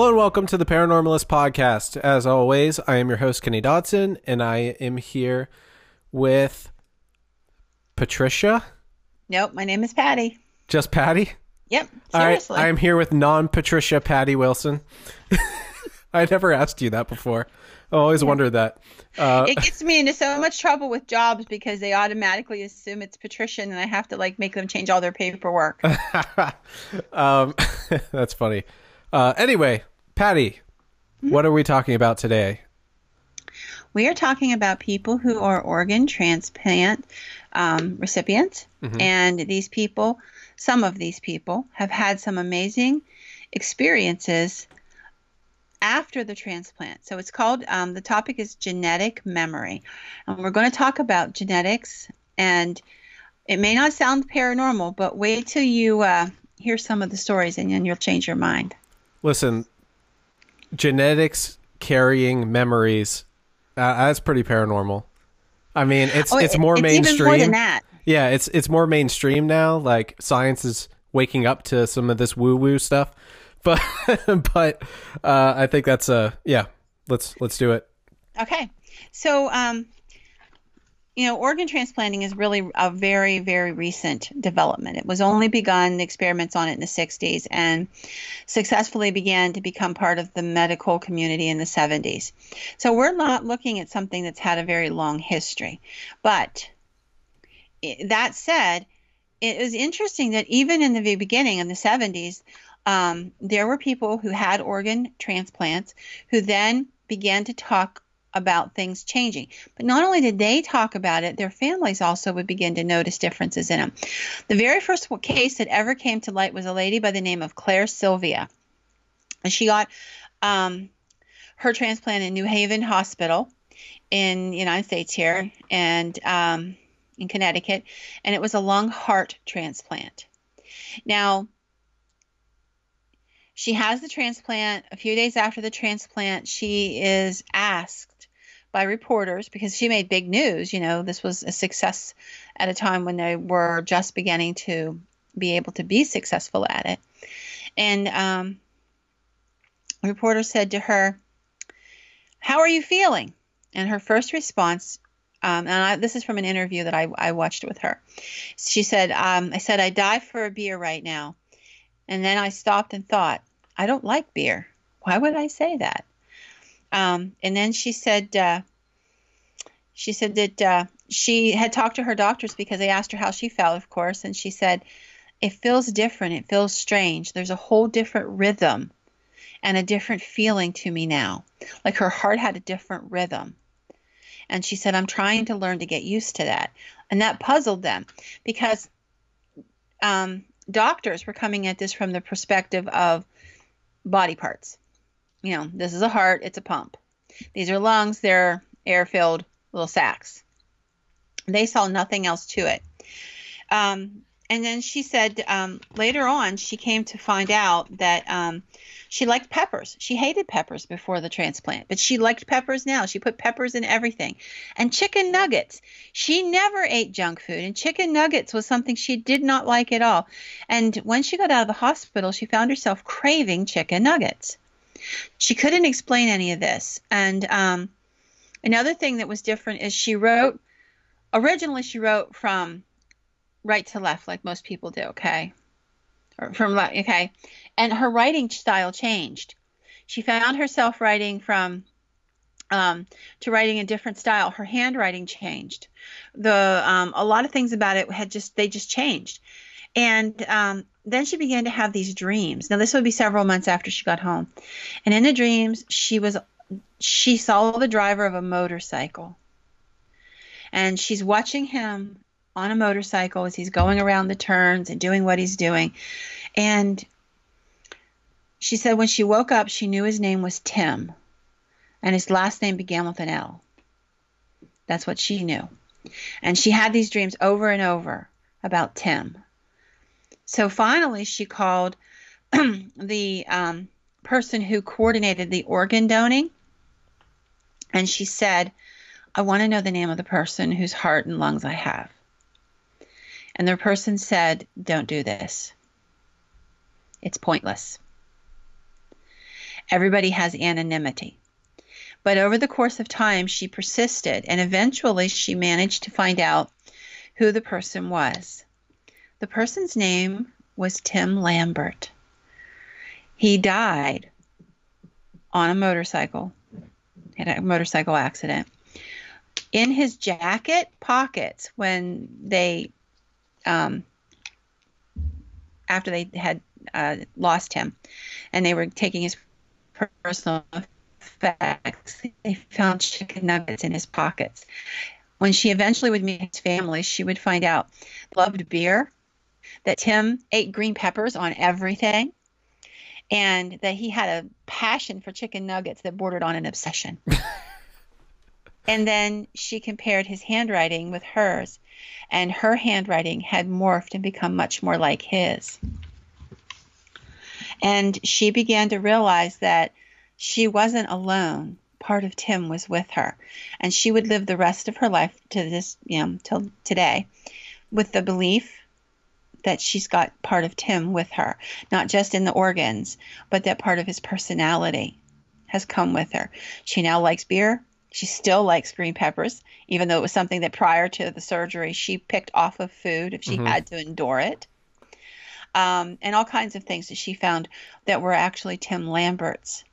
Hello and welcome to the Paranormalist Podcast. As always, I am your host, Kenny Dodson, and I am here with Patricia. Nope, my name is Patty. Just Patty? Yep, All right, seriously. I am here with non Patricia Patty Wilson. I never asked you that before. I always wondered that. Uh, it gets me into so much trouble with jobs because they automatically assume it's Patricia and I have to like make them change all their paperwork. um, that's funny. Uh, anyway, Patty, what are we talking about today? we are talking about people who are organ transplant um, recipients, and these people, some of these people, have had some amazing experiences after the transplant. So it's called, um, the topic is genetic memory. And we're going to talk about genetics, and it may not sound paranormal, but wait till you uh, hear some of the stories and then you'll change your mind. Listen, genetics carrying memories. Uh, that's pretty paranormal. I mean, it's Oh, it's more it's mainstream. More than that. Yeah, it's it's more mainstream now. Like science is waking up to some of this woo woo stuff. But but uh, I think that's uh yeah. Let's let's do it. Okay. So, um, you know, organ transplanting is really a very, very recent development. It was only begun, experiments on it in the 60s, and successfully began to become part of the medical community in the 70s. So, we're not looking at something that's had a very long history. But that said, it was interesting that even in the beginning in the 70s, um, there were people who had organ transplants who then began to talk about things changing. But not only did they talk about it, their families also would begin to notice differences in them. The very first case that ever came to light was a lady by the name of Claire Sylvia. And she got um, her transplant in New Haven Hospital in the United States here and um, in Connecticut. And it was a lung heart transplant. Now, she has the transplant. A few days after the transplant, she is asked by reporters because she made big news. You know, this was a success at a time when they were just beginning to be able to be successful at it. And um, a reporter said to her, How are you feeling? And her first response, um, and I, this is from an interview that I, I watched with her. She said, um, I said, I die for a beer right now. And then I stopped and thought, I don't like beer. Why would I say that? Um, and then she said, uh, she said that uh, she had talked to her doctors because they asked her how she felt, of course, and she said, it feels different. It feels strange. There's a whole different rhythm and a different feeling to me now. Like her heart had a different rhythm. And she said, I'm trying to learn to get used to that. And that puzzled them because um, doctors were coming at this from the perspective of body parts. You know, this is a heart, it's a pump. These are lungs, they're air filled little sacs. They saw nothing else to it. Um, and then she said um, later on, she came to find out that um, she liked peppers. She hated peppers before the transplant, but she liked peppers now. She put peppers in everything. And chicken nuggets. She never ate junk food, and chicken nuggets was something she did not like at all. And when she got out of the hospital, she found herself craving chicken nuggets. She couldn't explain any of this. And um, another thing that was different is she wrote, originally, she wrote from right to left, like most people do, okay? Or from left, okay? And her writing style changed. She found herself writing from um, to writing a different style. Her handwriting changed. The um, a lot of things about it had just they just changed. And um, then she began to have these dreams. Now this would be several months after she got home. And in the dreams, she was she saw the driver of a motorcycle. And she's watching him on a motorcycle as he's going around the turns and doing what he's doing. And she said when she woke up, she knew his name was Tim and his last name began with an L. That's what she knew. And she had these dreams over and over about Tim. So finally, she called the um, person who coordinated the organ donating and she said, I want to know the name of the person whose heart and lungs I have. And the person said, Don't do this. It's pointless. Everybody has anonymity. But over the course of time, she persisted, and eventually she managed to find out who the person was. The person's name was Tim Lambert. He died on a motorcycle, had a motorcycle accident. In his jacket pockets, when they, um, after they had uh, lost him, and they were taking his personal effects, they found chicken nuggets in his pockets. When she eventually would meet his family, she would find out loved beer, that Tim ate green peppers on everything, and that he had a passion for chicken nuggets that bordered on an obsession. and then she compared his handwriting with hers, and her handwriting had morphed and become much more like his. And she began to realize that she wasn't alone. Part of Tim was with her, and she would live the rest of her life to this, you know, till today, with the belief that she's got part of Tim with her, not just in the organs, but that part of his personality has come with her. She now likes beer. She still likes green peppers, even though it was something that prior to the surgery she picked off of food if she mm-hmm. had to endure it. Um, and all kinds of things that she found that were actually Tim Lambert's,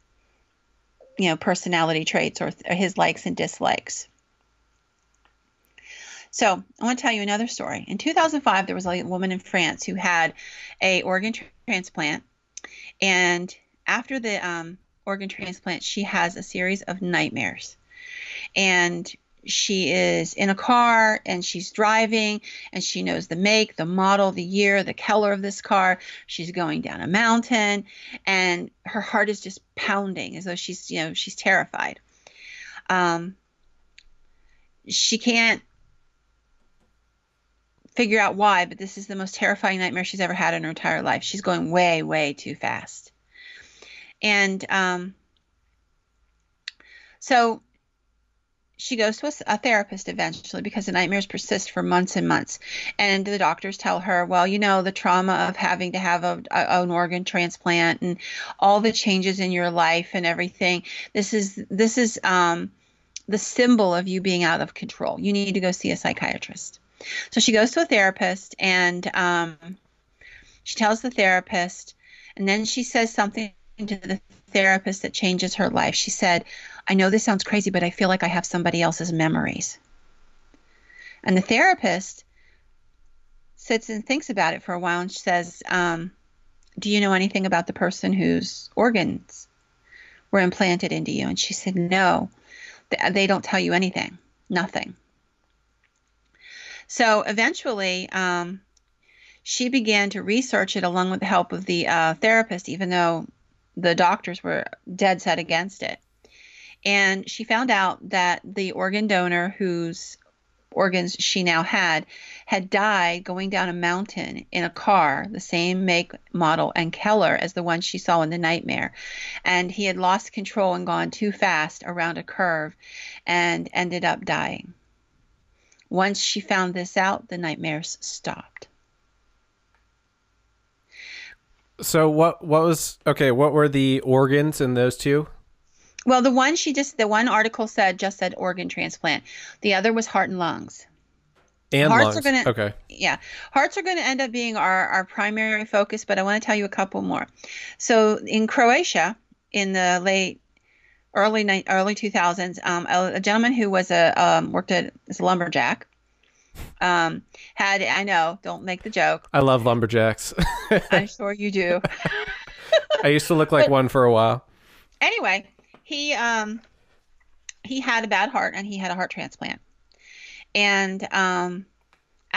you know, personality traits or, or his likes and dislikes. So I want to tell you another story. In 2005, there was a woman in France who had a organ transplant, and after the um, organ transplant, she has a series of nightmares, and she is in a car and she's driving and she knows the make, the model, the year, the color of this car. She's going down a mountain and her heart is just pounding as though she's, you know, she's terrified. Um, she can't figure out why, but this is the most terrifying nightmare she's ever had in her entire life. She's going way, way too fast. And um, so she goes to a, therapist eventually because the nightmares persist for months and months. And the doctors tell her, well, you know, the trauma of having to have a, a, an organ transplant and all the changes in your life and everything. This is this is um, the symbol of you being out of control. You need to go see a psychiatrist. So she goes to a therapist and um, she tells the therapist, and then she says something to the therapist that changes her life. She said, I know this sounds crazy, but I feel like I have somebody else's memories. And the therapist sits and thinks about it for a while and she says, um, Do you know anything about the person whose organs were implanted into you? And she said, No, they don't tell you anything, nothing. So eventually, um, she began to research it along with the help of the uh, therapist, even though the doctors were dead set against it. And she found out that the organ donor whose organs she now had had died going down a mountain in a car, the same make, model, and color as the one she saw in the nightmare. And he had lost control and gone too fast around a curve and ended up dying. Once she found this out, the nightmares stopped. So what what was okay, what were the organs in those two? Well, the one she just the one article said just said organ transplant. The other was heart and lungs. And hearts lungs. are gonna okay. Yeah. Hearts are gonna end up being our, our primary focus, but I want to tell you a couple more. So in Croatia in the late early early 2000s, um, a, a, gentleman who was a um, worked at as a lumberjack. Um, had I know, don't make the joke. I love lumberjacks. I'm sure you do. I used to look like but, one for a while. Anyway, he um he had a bad heart and he had a heart transplant. And um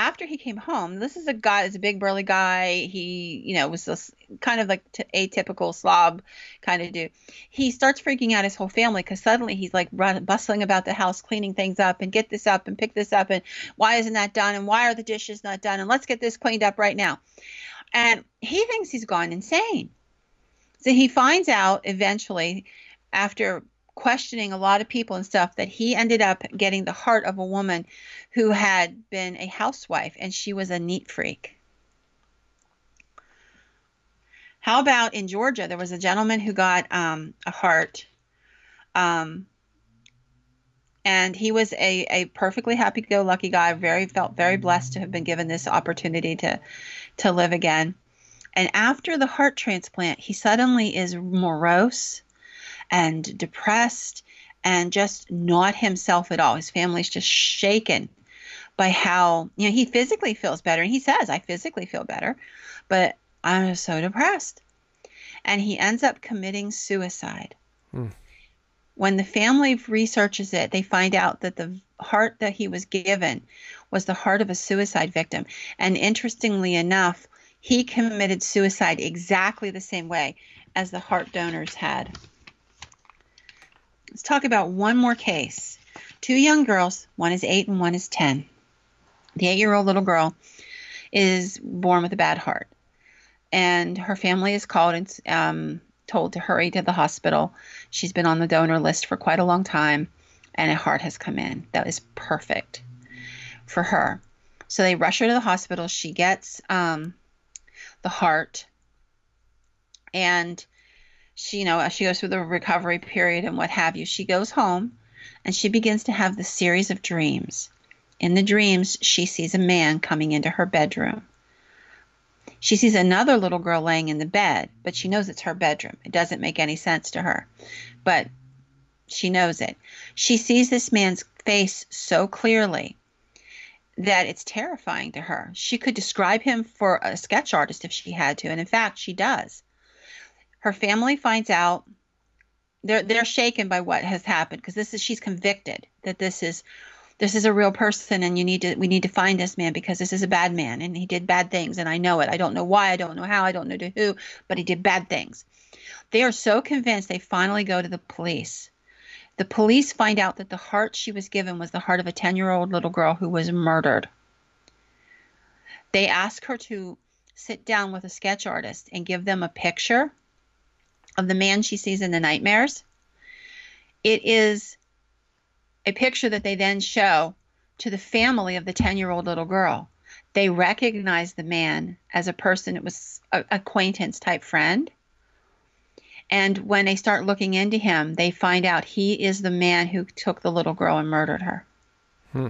after he came home, this is a guy, is a big burly guy. He, you know, was this kind of like t- atypical slob kind of dude. He starts freaking out his whole family because suddenly he's like run, bustling about the house, cleaning things up and get this up and pick this up and why isn't that done and why are the dishes not done and let's get this cleaned up right now. And he thinks he's gone insane. So he finds out eventually after questioning a lot of people and stuff that he ended up getting the heart of a woman who had been a housewife and she was a neat freak. How about in Georgia? There was a gentleman who got um, a heart, um, and he was a, a perfectly happy-go-lucky guy. Very felt very blessed to have been given this opportunity to to live again. And after the heart transplant, he suddenly is morose and depressed and just not himself at all. His family's just shaken by how, you know, he physically feels better. And he says, I physically feel better, but I'm so depressed. And he ends up committing suicide. Hmm. When the family researches it, they find out that the heart that he was given was the heart of a suicide victim. And interestingly enough, he committed suicide exactly the same way as the heart donors had. Let's talk about one more case. Two young girls, one is eight and one is 10. The eight year old little girl is born with a bad heart, and her family is called and um, told to hurry to the hospital. She's been on the donor list for quite a long time, and a heart has come in. That is perfect for her. So they rush her to the hospital. She gets um, the heart. And she, you know, as she goes through the recovery period and what have you. She goes home and she begins to have the series of dreams. In the dreams, she sees a man coming into her bedroom. She sees another little girl laying in the bed, but she knows it's her bedroom. It doesn't make any sense to her, but she knows it. She sees this man's face so clearly that it's terrifying to her. She could describe him for a sketch artist if she had to, and in fact, she does. Her family finds out they're they're shaken by what has happened because this is she's convicted that this is this is a real person and you need to we need to find this man because this is a bad man and he did bad things and I know it. I don't know why, I don't know how, I don't know to who, but he did bad things. They are so convinced they finally go to the police the police find out that the heart she was given was the heart of a 10 year old little girl who was murdered. They ask her to sit down with a sketch artist and give them a picture of the man she sees in the nightmares. It is a picture that they then show to the family of the 10 year old little girl. They recognize the man as a person, it was an acquaintance type friend. And when they start looking into him, they find out he is the man who took the little girl and murdered her. Hmm.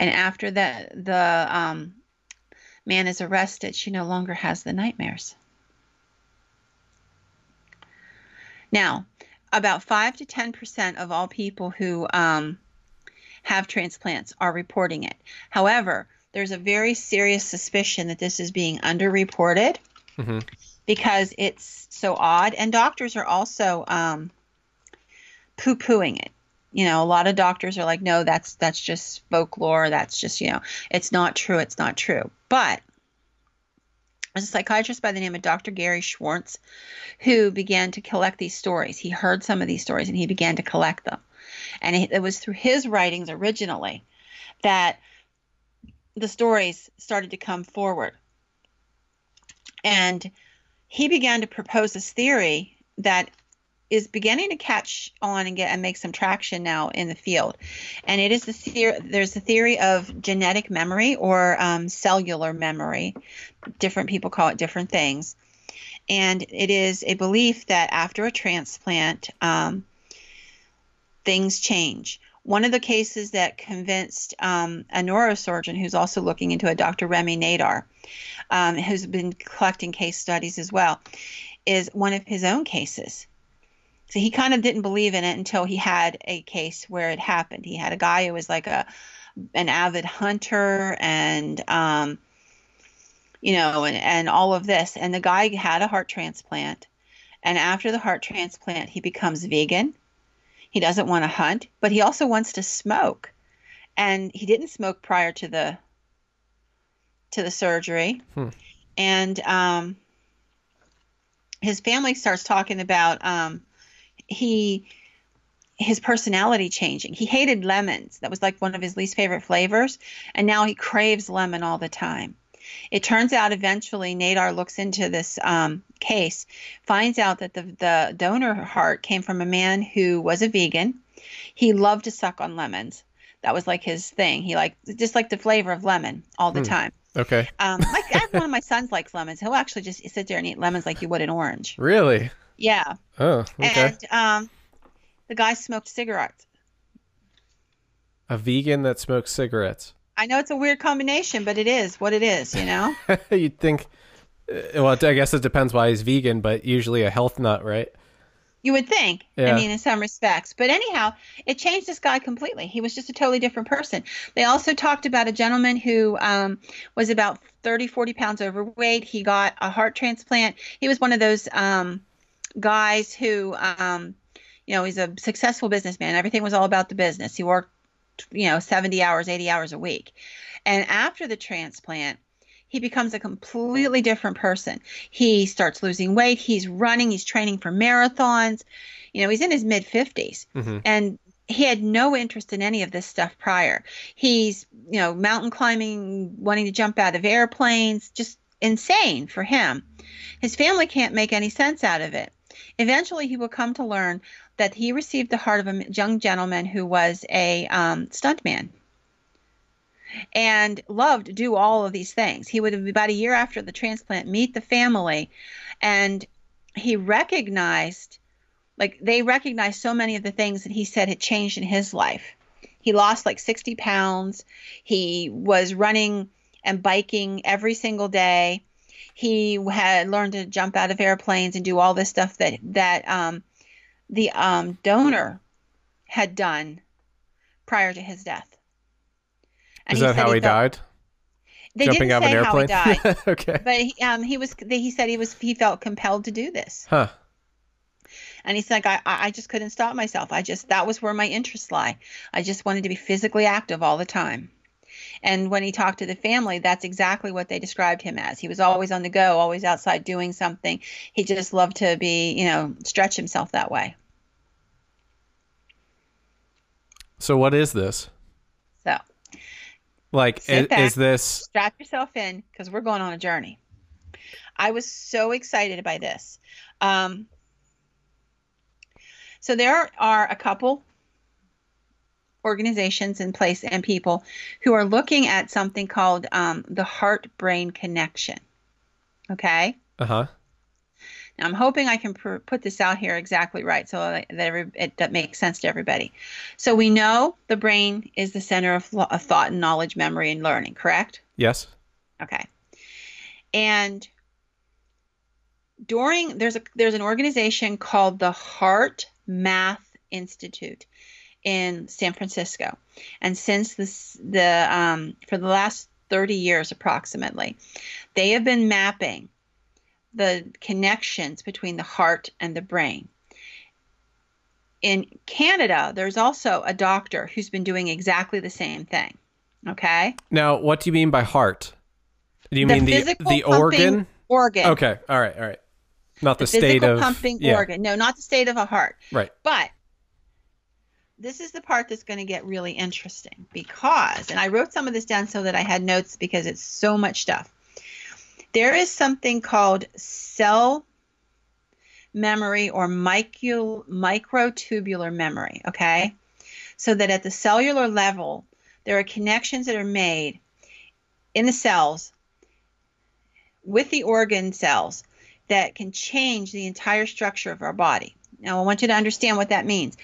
And after that, the um, man is arrested, she no longer has the nightmares. Now, about 5 to 10% of all people who um, have transplants are reporting it. However, there's a very serious suspicion that this is being underreported. Mm-hmm because it's so odd. And doctors are also um, poo pooing it. You know, a lot of doctors are like, no, that's that's just folklore. That's just you know, it's not true. It's not true. But a psychiatrist by the name of Dr. Gary Schwartz who began to collect these stories. He heard some of these stories and he began to collect them. And it was through his writings originally that the stories started to come forward. And he began to propose this theory that is beginning to catch on and get and make some traction now in the field. And it is the theory. There's the theory of genetic memory or um, cellular memory. Different people call it different things. And it is a belief that after a transplant, um, things change. One of the cases that convinced um, a neurosurgeon who's also looking into it, Dr. Remy Nadar, um, who's been collecting case studies as well, is one of his own cases. So he kind of didn't believe in it until he had a case where it happened. He had a guy who was like a an avid hunter and um, you know and, and all of this and the guy had a heart transplant and after the heart transplant he becomes vegan he doesn't want to hunt, but he also wants to smoke. And he didn't smoke prior to the to the surgery. Hmm. And um, his family starts talking about um, he his personality changing. He hated lemons. That was like one of his least favorite flavors. And now he craves lemon all the time. It turns out eventually Nadar looks into this um, case, finds out that the, the donor heart came from a man who was a vegan. He loved to suck on lemons. That was like his thing. He liked just like the flavor of lemon all the hmm. time. Okay. Um, have one of my sons likes lemons. He'll actually just sit there and eat lemons like you would an orange. Really? Yeah. Oh, okay. And um, the guy smoked cigarettes. a vegan that smokes cigarettes. I know it's a weird combination, but it is what it is. You know. You'd think. uh, Well, I guess it depends why he's vegan, but usually a health nut, right? You would think. Yeah. I mean, in some respects. But anyhow, it changed this guy completely. He was just a totally different person. They also talked about a gentleman who um, was about 30, 40 pounds overweight. He got a heart transplant. He was one of those um, guys who, um, you know, he's a successful businessman. Everything was all about the business. He worked, you know, 70 hours, 80 hours a week. And after the transplant, he becomes a completely different person. He starts losing weight. He's running. He's training for marathons. You know, he's in his mid 50s. Mhm. And he had no interest in any of this stuff prior. He's, you know, mountain climbing, wanting to jump out of airplanes, just insane for him. His family can't make any sense out of it. Eventually, he will come to learn that he received the heart of a young gentleman who was a um, stuntman and loved to do all of these things. He would, about a year after the transplant, meet the family, and he recognized, like, they recognized so many of the things that he said had changed in his life. He lost like 60 pounds. He was running and biking every single day. He had learned to jump out of airplanes and do all this stuff that that um, the um, donor had done prior to his death. And Is that how he felt- died? They Jumping didn't out of say an how he died, okay. but he, um, he was. He said he was. He felt compelled to do this, Huh. and he's like, I, I I just couldn't stop myself. I just that was where my interests lie. I just wanted to be physically active all the time. And when he talked to the family, that's exactly what they described him as. He was always on the go, always outside doing something. He just loved to be, you know, stretch himself that way. So what is this? So Like, is, back. is this? strap yourself in because we're going on a journey. I was so excited by this. Um, so there are a couple organizations in place and people who are looking at something called um, the heart brain connection. Okay. Uh huh. Now, I'm hoping I can pr- put this out here exactly right so that every, it that makes sense to everybody. So we know the brain is the center of, lo- of thought and knowledge, memory, and learning, correct? Yes. Okay. And during there's a there's an organization called the Heart Math Institute in San Francisco, and since this the um, for the last 30 years approximately, they have been mapping the connections between the heart and the brain. In Canada, there's also a doctor who's been doing exactly the same thing. Okay. Now, what do you mean by heart? Do you The mean the the organ? Organ. Okay. All right. All right. Not the, the state physical of pumping yeah. organ. No, not the state of a heart. Right. But this is the part that's going to get really interesting because, and I wrote some of this down so that I had notes because it's so much stuff. There is something called cell memory or micro, microtubular memory, okay? So that at the cellular level, there are connections that are made in the cells with the organ cells that can change the entire structure of our body. Now, I want you to understand what that means.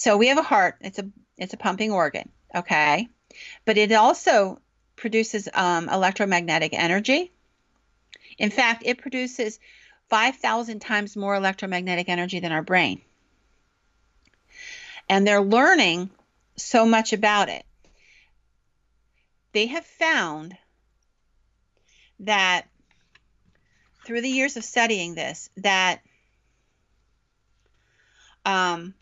So we have a heart; it's a it's a pumping organ, okay, but it also produces um, electromagnetic energy. In fact, it produces five thousand times more electromagnetic energy than our brain, and they're learning so much about it. They have found that through the years of studying this that um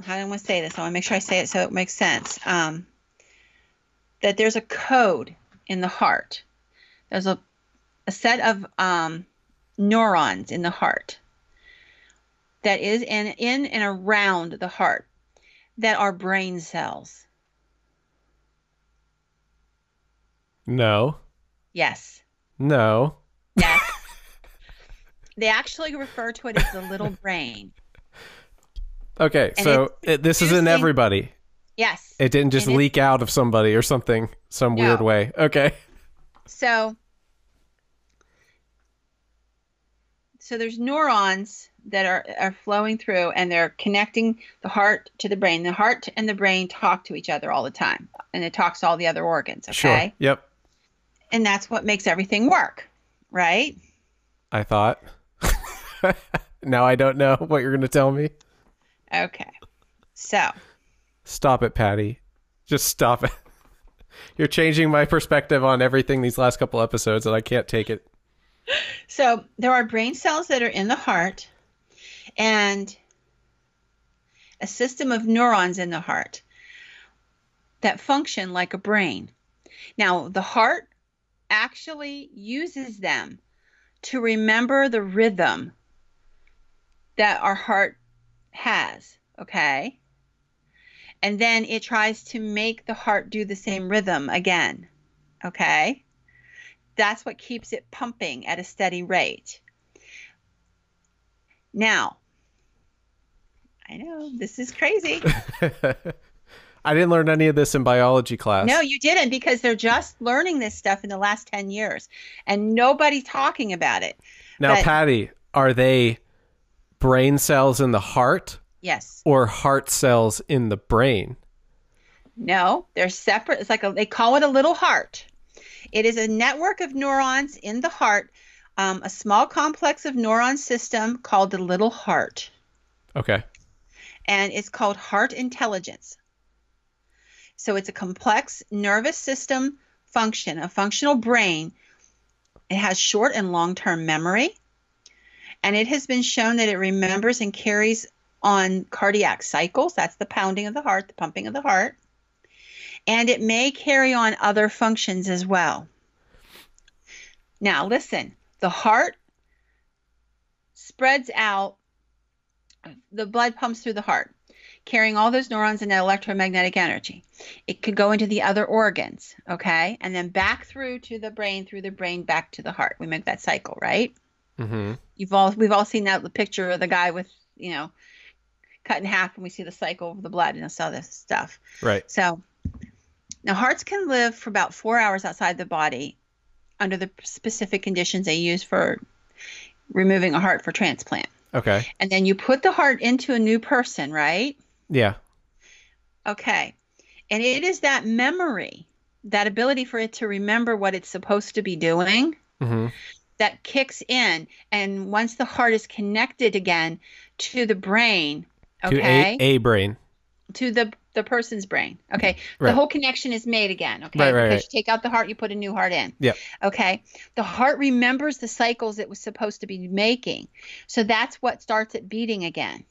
how do I want to say this? I want to make sure I say it so it makes sense. Um, that there's a code in the heart. There's a, a set of um, neurons in the heart that is in, in and around the heart that are brain cells. No. Yes. No. Yes. they actually refer to it as the little brain. Okay. And So it, uh, this is in producing- everybody. Yes. It didn't just And leak out of somebody or something, some weird way. Okay. So, so there's neurons that are are flowing through, and they're connecting the heart to the brain. The heart and the brain talk to each other all the time, and it talks to all the other organs. Okay, Sure. Yep. and that's what makes everything work, right? I thought. now I don't know what you're going to tell me. Okay. So, Stop it, Patty. Just stop it. You're changing my perspective on everything these last couple episodes, and I can't take it. so there are brain cells that are in the heart, and a system of neurons in the heart that function like a brain. Now, the heart actually uses them to remember the rhythm that our heart has, okay? And then it tries to make the heart do the same rhythm again, okay? That's what keeps it pumping at a steady rate. Now, I know this is crazy. I didn't learn any of this in biology class. No, you didn't because they're just learning this stuff in the last 10 years and nobody's talking about it. now, but- Patty, are they brain cells in the heart Yes. or heart cells in the brain? No, they're separate. It's like a, they call it a little heart. It is a network of neurons in the heart, um, a small complex of neuron system called the little heart. Okay. and it's called heart intelligence. So it's a complex nervous system function, a functional brain. It has short and long term memory, and it has been shown that it remembers and carries on cardiac cycles. That's the pounding of the heart, the pumping of the heart. And it may carry on other functions as well. Now, listen the heart spreads out the blood pumps through the heart, carrying all those neurons and that electromagnetic energy. It could go into the other organs, okay? And then back through to the brain, through the brain, back to the heart. We make that cycle, right? Mm-hmm. You've all we've all seen that the picture of the guy with, you know, cut in half and we see the cycle of the blood and all this stuff. Right. So now hearts can live for about four hours outside the body under the specific conditions they use for removing a heart for transplant. Okay. And then you put the heart into a new person, right? Yeah. Okay. And it is that memory, that ability for it to remember what it's supposed to be doing Mm-hmm. That kicks in. And once the heart is connected again to the brain, To okay, a, a brain. to the the person's brain. Okay. Right. The whole connection is made again. Okay. Right, right, because you take out the heart, you put a new heart in. Yeah. Okay. The heart remembers the cycles it was supposed to be making. So that's what starts it beating again.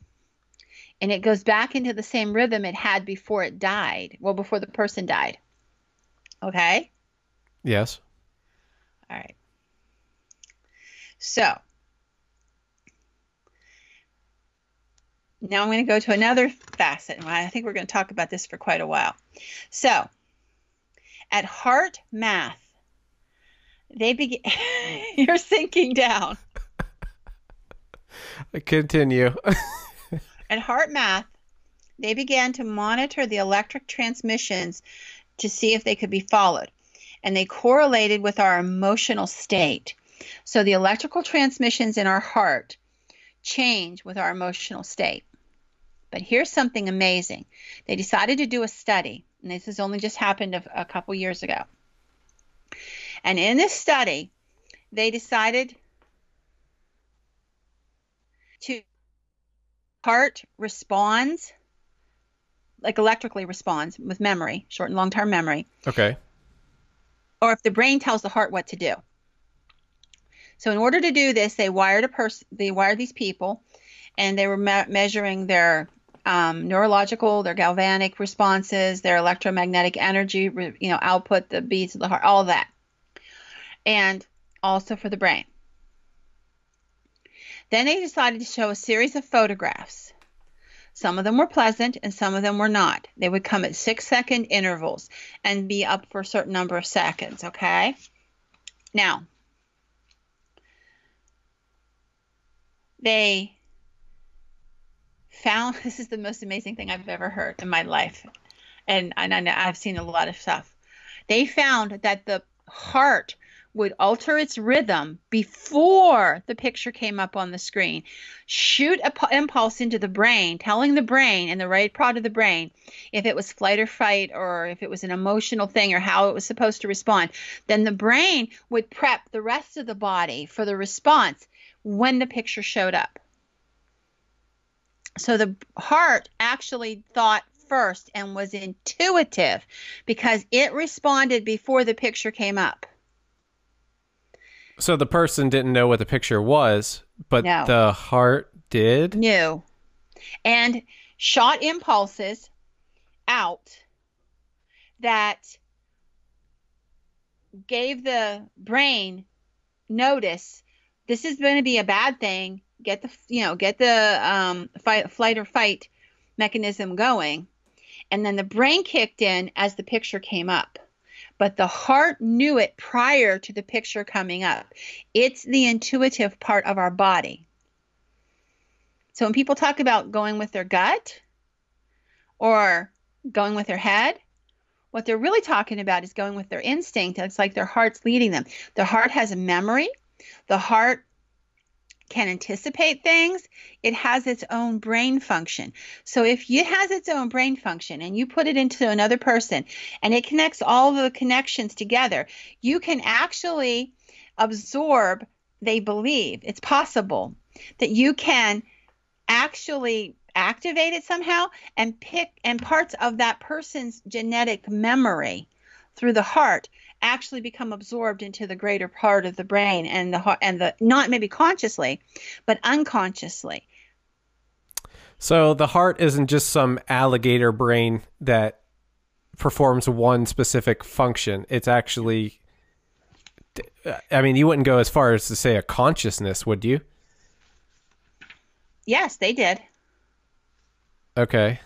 And it goes back into the same rhythm it had before it died. Well, before the person died. Okay. Yes. All right. So now I'm going to go to another facet. and I think we're going to talk about this for quite a while. So at Heart Math, they begin. You're sinking down. Continue. At Heart Math, they began to monitor the electric transmissions to see if they could be followed. And they correlated with our emotional state. So the electrical transmissions in our heart change with our emotional state. But here's something amazing. They decided to do a study, and this has only just happened a, a couple years ago. And in this study, they decided to heart responds like electrically responds with memory, short and long term memory, okay. or if the brain tells the heart what to do. So in order to do this, they wired a person. They wired these people, and they were me- measuring their um, neurological, their galvanic responses, their electromagnetic energy, you know, output, the beats of the heart, all that, and also for the brain. Then they decided to show a series of photographs. Some of them were pleasant and some of them were not. They would come at six second intervals and be up for a certain number of seconds, okay? Now, they found this is the most amazing thing I've ever heard in my life. and, and I I've seen a lot of stuff. They found that the heart would alter its rhythm before the picture came up on the screen, shoot an p- impulse into the brain, telling the brain in the right part of the brain if it was flight or fight or if it was an emotional thing or how it was supposed to respond. Then the brain would prep the rest of the body for the response when the picture showed up. So the heart actually thought first and was intuitive because it responded before the picture came up. So the person didn't know what the picture was, but No. the heart did. Knew. And shot impulses out that gave the brain notice this is going to be a bad thing get the you know get the um, fight, flight or fight mechanism going and then the brain kicked in as the picture came up but the heart knew it prior to the picture coming up it's the intuitive part of our body so when people talk about going with their gut or going with their head what they're really talking about is going with their instinct. It's like their heart's leading them. Their heart has a memory. The heart can anticipate things. It has its own brain function. So if it has its own brain function and you put it into another person and it connects all the connections together, you can actually absorb, they believe, it's possible that you can actually activate it somehow and pick and parts of that person's genetic memory through the heart actually become absorbed into the greater part of the brain and the heart and the not maybe consciously but unconsciously So the heart isn't just some alligator brain that performs one specific function. It's actually I mean, you wouldn't go as far as to say a consciousness, would you? yes they did Okay.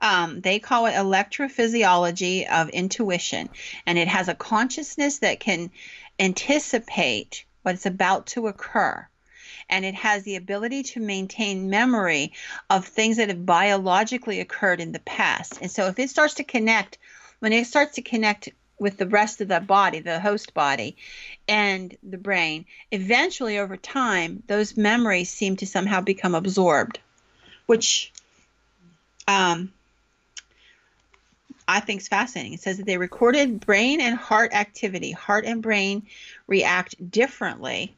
Um, they call it electrophysiology of intuition. And it has a consciousness that can anticipate what's about to occur. And it has the ability to maintain memory of things that have biologically occurred in the past. And so if it starts to connect when it starts to connect with the rest of the body the host body and the brain eventually over time those memories seem to somehow become absorbed which um, I think is fascinating. It says that they recorded brain and heart activity. Heart and brain react differently.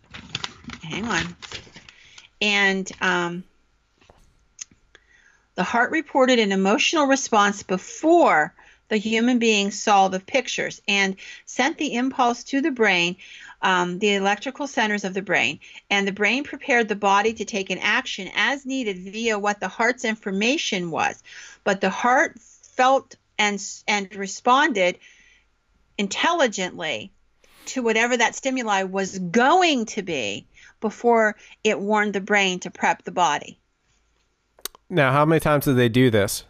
Hang on. And um, the heart reported an emotional response before the human being saw the pictures and sent the impulse to the brain, um, the electrical centers of the brain. And the brain prepared the body to take an action as needed via what the heart's information was. But the heart felt and, and responded intelligently to whatever that stimuli was going to be before it warned the brain to prep the body. Now, how many times did they do this?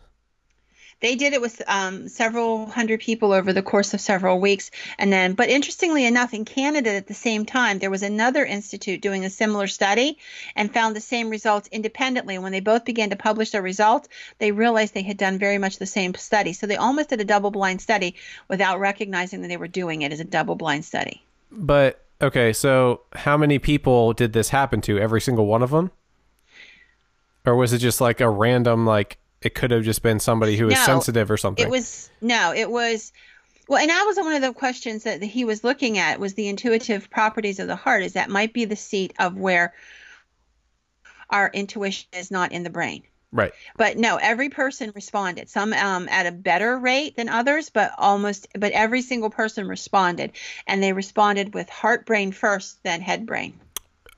They did it with um, several hundred people over the course of several weeks. And then, but interestingly enough, in Canada at the same time, there was another institute doing a similar study and found the same results independently. When they both began to publish their results, they realized they had done very much the same study. So they almost did a double blind study without recognizing that they were doing it as a double blind study. But okay, so how many people did this happen to? Every single one of them? Or was it just like a random like it could have just been somebody who was No, sensitive or something? It was no, it was well, and that was one of the questions that he was looking at was the intuitive properties of the heart. Is that might be the seat of where our intuition is not in the brain. right. But no, every person responded. Some um, at a better rate than others, but almost, but every single person responded, and they responded with heart brain first, then head brain.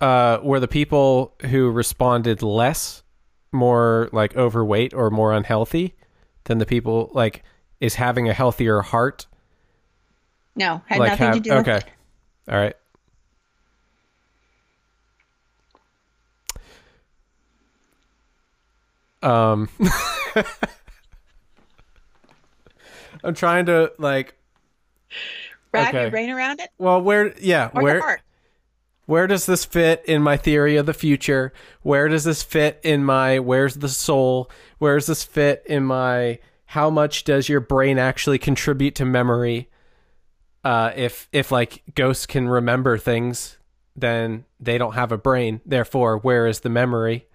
Uh were the people who responded less more like overweight or more unhealthy than the people like is having a healthier heart No, had like nothing have to do with okay. it. All right. Um I'm trying to like Wrap okay. your brain around it, well where yeah, or where. Where does this fit in my theory of the future? Where does this fit in my where's the soul? Where does this fit in my how much does your brain actually contribute to memory? Uh, if if like ghosts can remember things, then they don't have a brain. Therefore, where is the memory?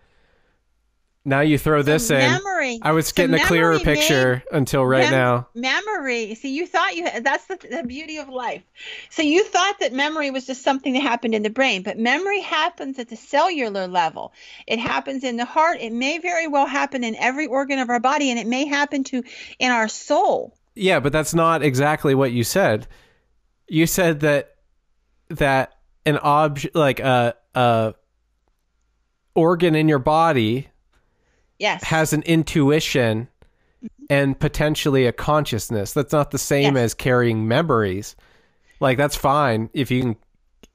Now you throw this in. memory. I was So getting a clearer picture until right Mem- now. Memory. See, you thought you that's the, the beauty of life. So you thought that memory was just something that happened in the brain, but memory happens at the cellular level. It happens in the heart. It may very well happen in every organ of our body, and it may happen to in our soul. Yeah, but that's not exactly what you said. You said that that an object like a a organ in your body Yes. has an intuition and potentially a consciousness. That's not the same Yes. as carrying memories. Like that's fine if you can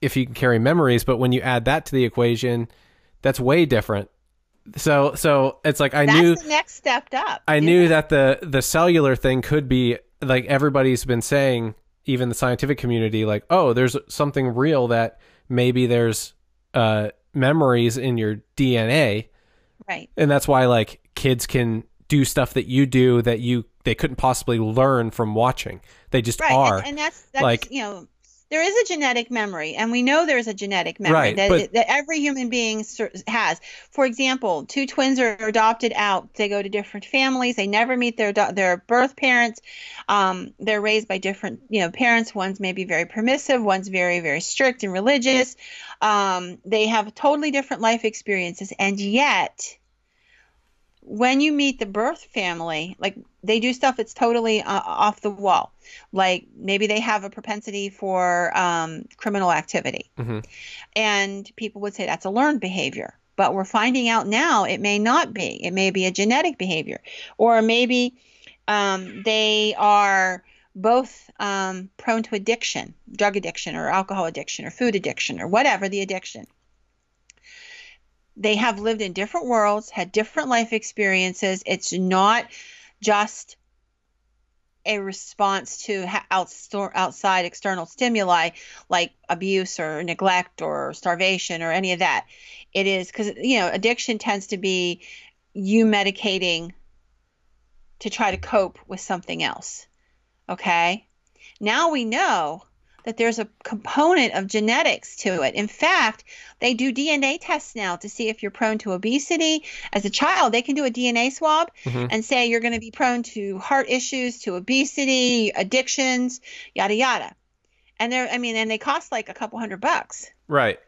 if you can carry memories, but when you add that to the equation, that's way different. So so it's like I that's knew the next stepped up. I knew that the the cellular thing could be like everybody's been saying, even the scientific community, like, oh, there's something real that maybe there's uh, memories in your DNA, Right. and that's why like kids can do stuff that you do that you they couldn't possibly learn from watching. They just Right. are. And, and that's that's Like- you know there is a genetic memory, and we know there's a genetic memory Right, that, but- that every human being has. For example, two twins are adopted out. They go to different families. They never meet their their birth parents. Um, they're raised by different you know parents. One's maybe very permissive. One's very very strict and religious. Um, they have totally different life experiences, and yet when you meet the birth family, like they do stuff that's totally uh, off the wall. Like maybe they have a propensity for um, criminal activity. Mhm. And people would say that's a learned behavior. But we're finding out now it may not be. It may be a genetic behavior. Or maybe um, they are both um, prone to addiction, drug addiction, or alcohol addiction, or food addiction, or whatever the addiction they have lived in different worlds, had different life experiences. It's not just a response to outside external stimuli like abuse or neglect or starvation or any of that. It is because, you know, addiction tends to be you medicating to try to cope with something else. Okay. Now we know that there's a component of genetics to it. In fact, they do DNA tests now to see if you're prone to obesity. As a child, they can do a DNA swab Mhm. and say you're going to be prone to heart issues, to obesity, addictions, yada yada. And they're, I mean, and they cost like a couple hundred bucks. right.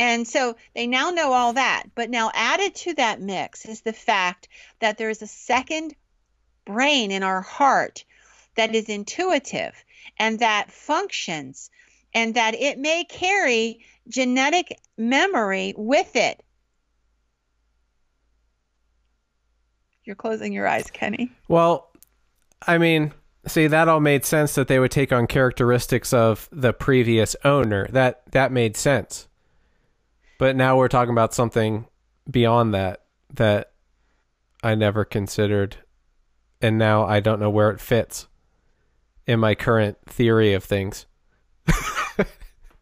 And so they now know all that. But now added to that mix is the fact that there is a second brain in our heart that is intuitive and that functions and that it may carry genetic memory with it. You're closing your eyes, Kenny. Well, I mean, see that all made sense that they would take on characteristics of the previous owner. That that made sense. But now we're talking about something beyond that that I never considered and now I don't know where it fits in my current theory of things.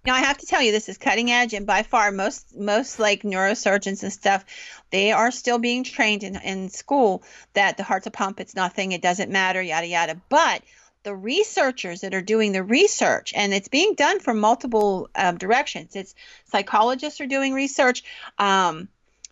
Now I have to tell you, this is cutting edge, and by far most most like neurosurgeons and stuff, they are still being trained in in school that the heart's a pump, it's nothing, it doesn't matter, yada yada. But the researchers that are doing the research, and it's being done from multiple um, directions. It's psychologists are doing research, um,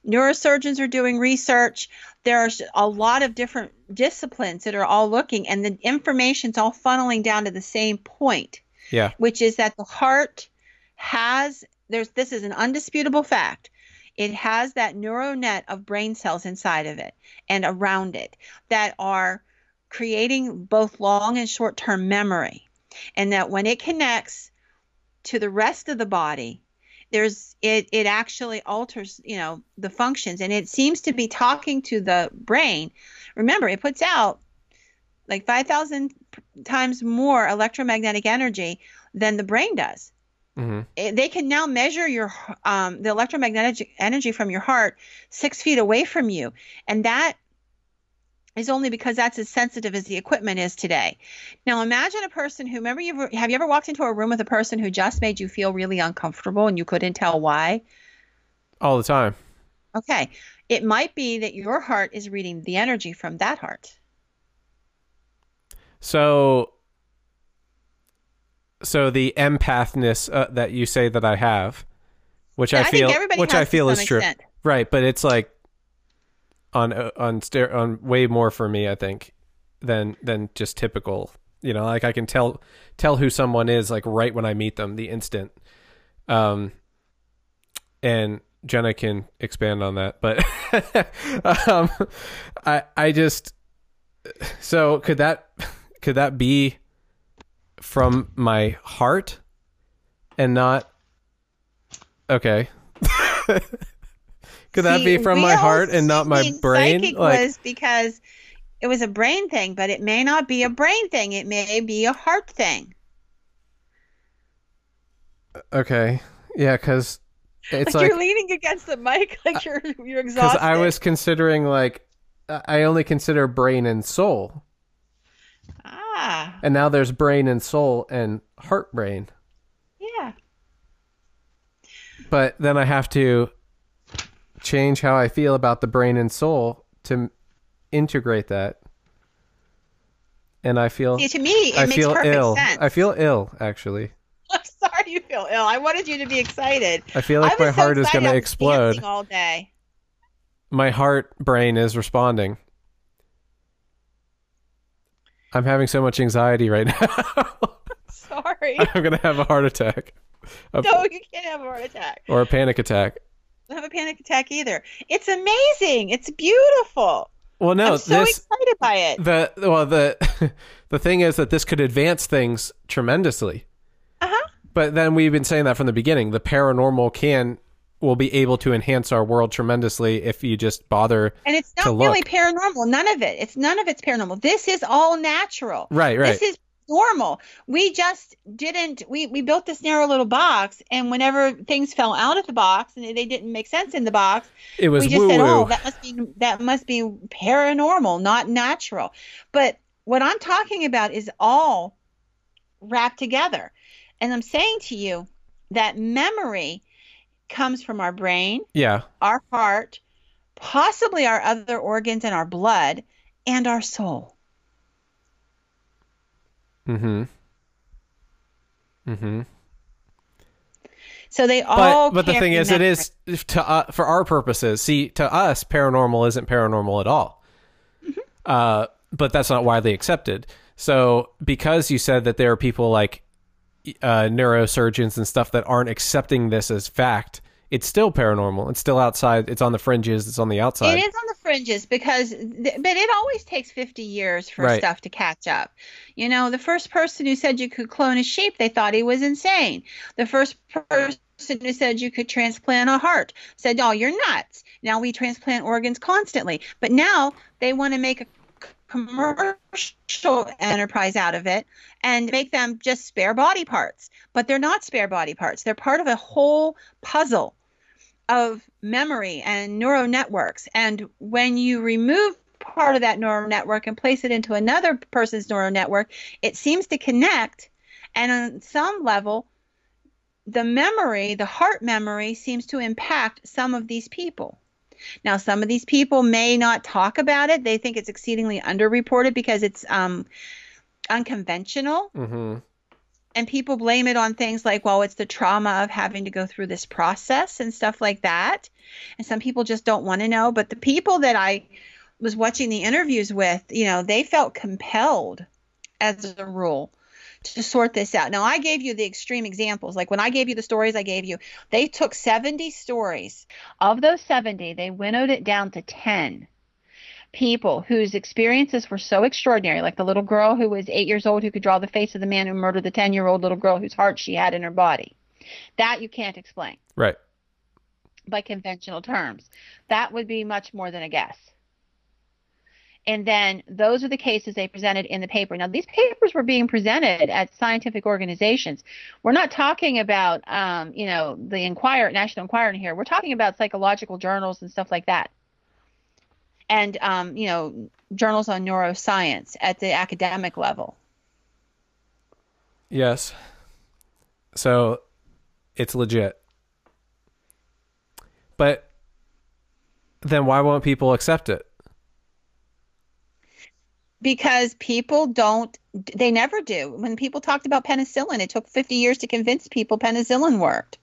neurosurgeons are doing research. There's a lot of different disciplines that are all looking, and the information's all funneling down to the same point Yeah. which is that the heart has there's this is an undisputable fact it has that neural net of brain cells inside of it and around it that are creating both long and short term memory and that when it connects to the rest of the body there's it it actually alters you know the functions. And it seems to be talking to the brain. Remember it puts out like 5000 times more electromagnetic energy than the brain does. Mm-hmm. it, they can now measure your um, the electromagnetic energy from your heart six feet away from you. And that is only because that's as sensitive as the equipment is today now imagine a person who remember you have you ever walked into a room with a person who just made you feel really uncomfortable and you couldn't tell why All the time. okay it might be that your heart is reading the energy from that heart So, so the empathness uh, that you say that I have, which Yeah, I feel, which I feel is true, extent. right? But it's like on uh, on ster- on way more for me, I think, than than just typical. You know, like I can tell tell who someone is like right when I meet them, the instant. Um, and Jenna can expand on that, but um, I I just so could that could that be from my heart and not okay? could that See, be from my heart and not my brain? Psychic Like was because it was a brain thing, but it may not be a brain thing. It may be a heart thing. okay, yeah, because it's like, like you're leaning against the mic, like you're you're exhausted. because. I was considering like I only consider brain and soul, ah, and now there's brain and soul and heart brain. yeah. but then I have to change how I feel about the brain and soul to integrate that. And I feel See, to me, it I makes feel perfect ill. sense. I feel ill actually. I'm sorry you feel ill. I wanted you to be excited. I feel like was my so heart is going to explode. all day. My heart brain is responding. I'm having so much anxiety right now. Sorry. I'm going to have a heart attack. A- no, you can't have a heart attack. or a panic attack. Don't have a panic attack either. It's amazing. It's beautiful. Well, no, I'm so this excited by it. the well the the thing is that this could advance things tremendously. Uh-huh. But then we've been saying that from the beginning. The paranormal can will be able to enhance our world tremendously if you just bother. And it's not really paranormal. None of it. It's none of it's paranormal. This is all natural. Right, right. This is normal. We just didn't we we built this narrow little box and whenever things fell out of the box and they didn't make sense in the box, it was we just woo said, "Oh, that must be that must be paranormal, not natural." But what I'm talking about is all wrapped together. And I'm saying to you that memory comes from our brain, yeah. our heart, possibly our other organs and our blood, and our soul. Mm-hmm. Mm-hmm. So they all. But but the thing is, it is to uh, for our purposes. See, to us, paranormal isn't paranormal at all. Mm-hmm. Uh, but that's not widely accepted. So because you said that there are people like uh, neurosurgeons and stuff that aren't accepting this as fact, it's still paranormal. It's still outside. It's on the fringes. It's on the outside. It is on the fringes because, th- but it always takes 50 years for Right. stuff to catch up. You know, the first person who said you could clone a sheep, they thought he was insane. The first person who said you could transplant a heart said, oh, you're nuts. Now we transplant organs constantly. But now they want to make a commercial enterprise out of it and make them just spare body parts. But they're not spare body parts. They're part of a whole puzzle of memory and neural networks. And when you remove part of that neural network and place it into another person's neural network, it seems to connect. And on some level, the memory, the heart memory, seems to impact some of these people. Now, some of these people may not talk about it. They think it's exceedingly underreported because it's um, unconventional. mm-hmm. And people blame it on things like, well, it's the trauma of having to go through this process and stuff like that. And some people just don't want to know. But the people that I was watching the interviews with, you know, they felt compelled as a rule to sort this out. Now, I gave you the extreme examples. Like when I gave you the stories I gave you, they took 70 stories. Of those 70, they winnowed it down to 10 people whose experiences were so extraordinary, like the little girl who was eight years old who could draw the face of the man who murdered the 10 year old little girl whose heart she had in her body. That you can't explain Right. by conventional terms. That would be much more than a guess. And then those are the cases they presented in the paper. Now, these papers were being presented at scientific organizations. We're not talking about, um, you know, the Enquirer, National Enquirer in here. We're talking about psychological journals and stuff like that. And, um, you know, journals on neuroscience at the academic level. Yes. So it's legit. But then why won't people accept it? because people don't they never do when people talked about penicillin it took 50 years to convince people penicillin worked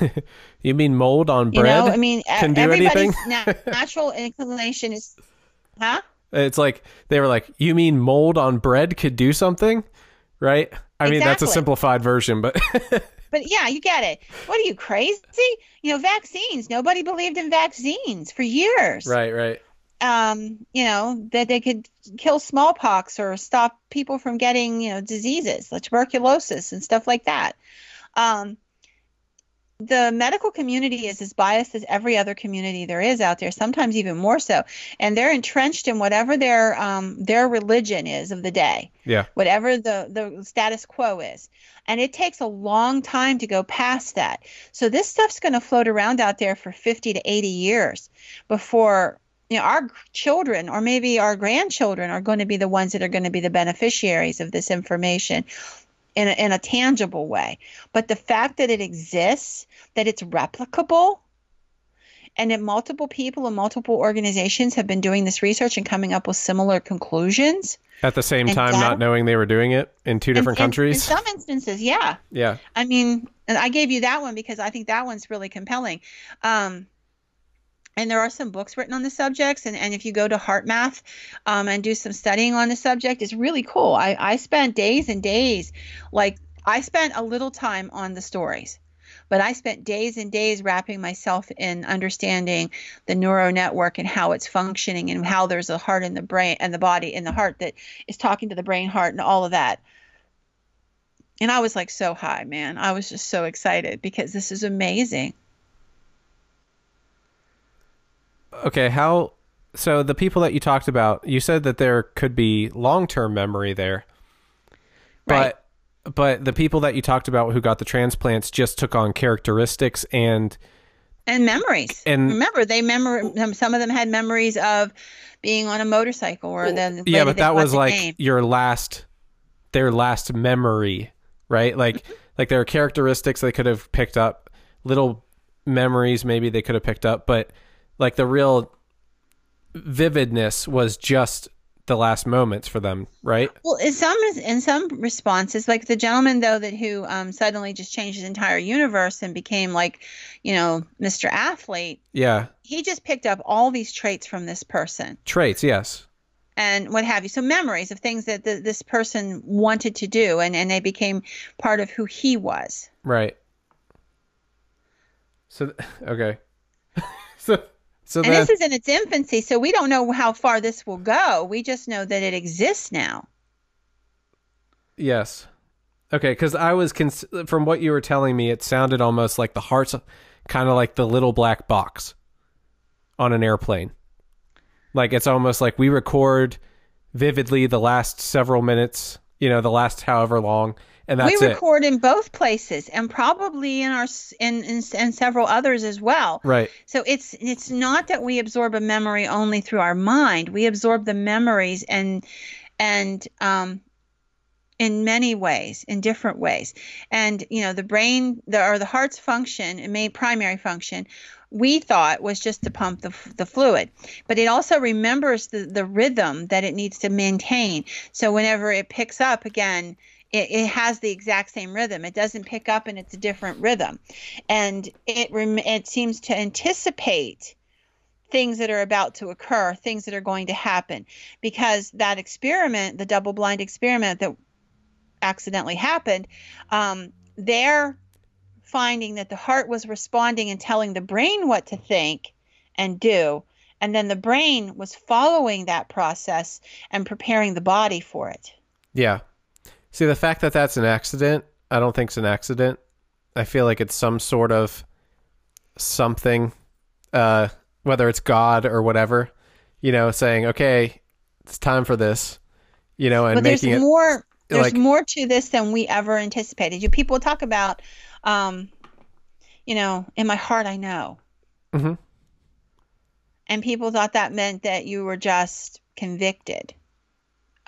you mean mold on you bread know i mean can do anything? na- natural inclination is huh? It's like they were like you mean mold on bread could do something? Right? I mean that's a simplified version but but yeah you get it. What are you crazy? You know vaccines. Nobody believed in vaccines for years. Right right. Um, you know, that they could kill smallpox or stop people from getting, you know, diseases like tuberculosis and stuff like that. Um, the medical community is as biased as every other community there is out there, sometimes even more so. And they're entrenched in whatever their um, their religion is of the day, yeah whatever the, the status quo is. And it takes a long time to go past that. So this stuff's going to float around out there for 50 to 80 years before you know our children or maybe our grandchildren are going to be the ones that are going to be the beneficiaries of this information in a, in a tangible way. But the fact that it exists that it's replicable and that multiple people and multiple organizations have been doing this research and coming up with similar conclusions. At the same time not knowing they were doing it in two different in- in- countries? in some instances yeah. Yeah. I mean, and I gave you that one because I think that one's really compelling. Um, and there are some books written on the subjects, and, and if you go to HeartMath um, and do some studying on the subject, it's really cool. I, I spent days and days, like I spent a little time on the stories, but I spent days and days wrapping myself in understanding the neural network and how it's functioning and how there's a heart in the brain and the body in the heart that is talking to the brain heart and all of that and I was like so high, man. I was just so excited because this is amazing. Okay how so the people that you talked about you said that there could be long-term memory there Right. but but the people that you talked about who got the transplants just took on characteristics and And memories. And- remember, they um, some of them had memories of being on a motorcycle or then yeah but that was like name. your last their last memory right like Mm-hmm. like there are characteristics they could have picked up little memories maybe they could have picked up but like the real vividness was just the last moments for them right Well, in some in some responses, like the gentleman though that who um, suddenly just changed his entire universe and became like, you know, Mr. Athlete. yeah He just picked up all these traits from this person. traits yes and what have you. So memories of things that the, this person wanted to do, and and they became part of who he was. right so okay so so And this is in its infancy, so we don't know how far this will go. We just know that it exists now. Yes. Okay, because I was cons- from what you were telling me, it sounded almost like the heart's kind of like the little black box on an airplane. Like it's almost like we record vividly the last several minutes, you know, the last however long, and that's we it. record in both places, and probably in our in, in and several others as well. Right. So it's it's not that we absorb a memory only through our mind. We absorb the memories and and um in many ways, in different ways. And you know, the brain the or the heart's function, and main primary function, we thought was just to pump the, the fluid, but it also remembers the, the rhythm that it needs to maintain. So whenever it picks up again, it, it has the exact same rhythm. It doesn't pick up and it's a different rhythm. And it it seems to anticipate things that are about to occur, things that are going to happen. Because that experiment, the double blind experiment that accidentally happened, um, they're finding that the heart was responding and telling the brain what to think and do. And then the brain was following that process and preparing the body for it. Yeah. See, the fact that that's an accident, I don't think it's an accident. I feel like it's some sort of something, uh, whether it's God or whatever, you know, saying, okay, it's time for this, you know, and but there's it. more there's like- more to this than we ever anticipated. You people talk about um you know, in my heart I know. Mhm. And people thought that meant that you were just convicted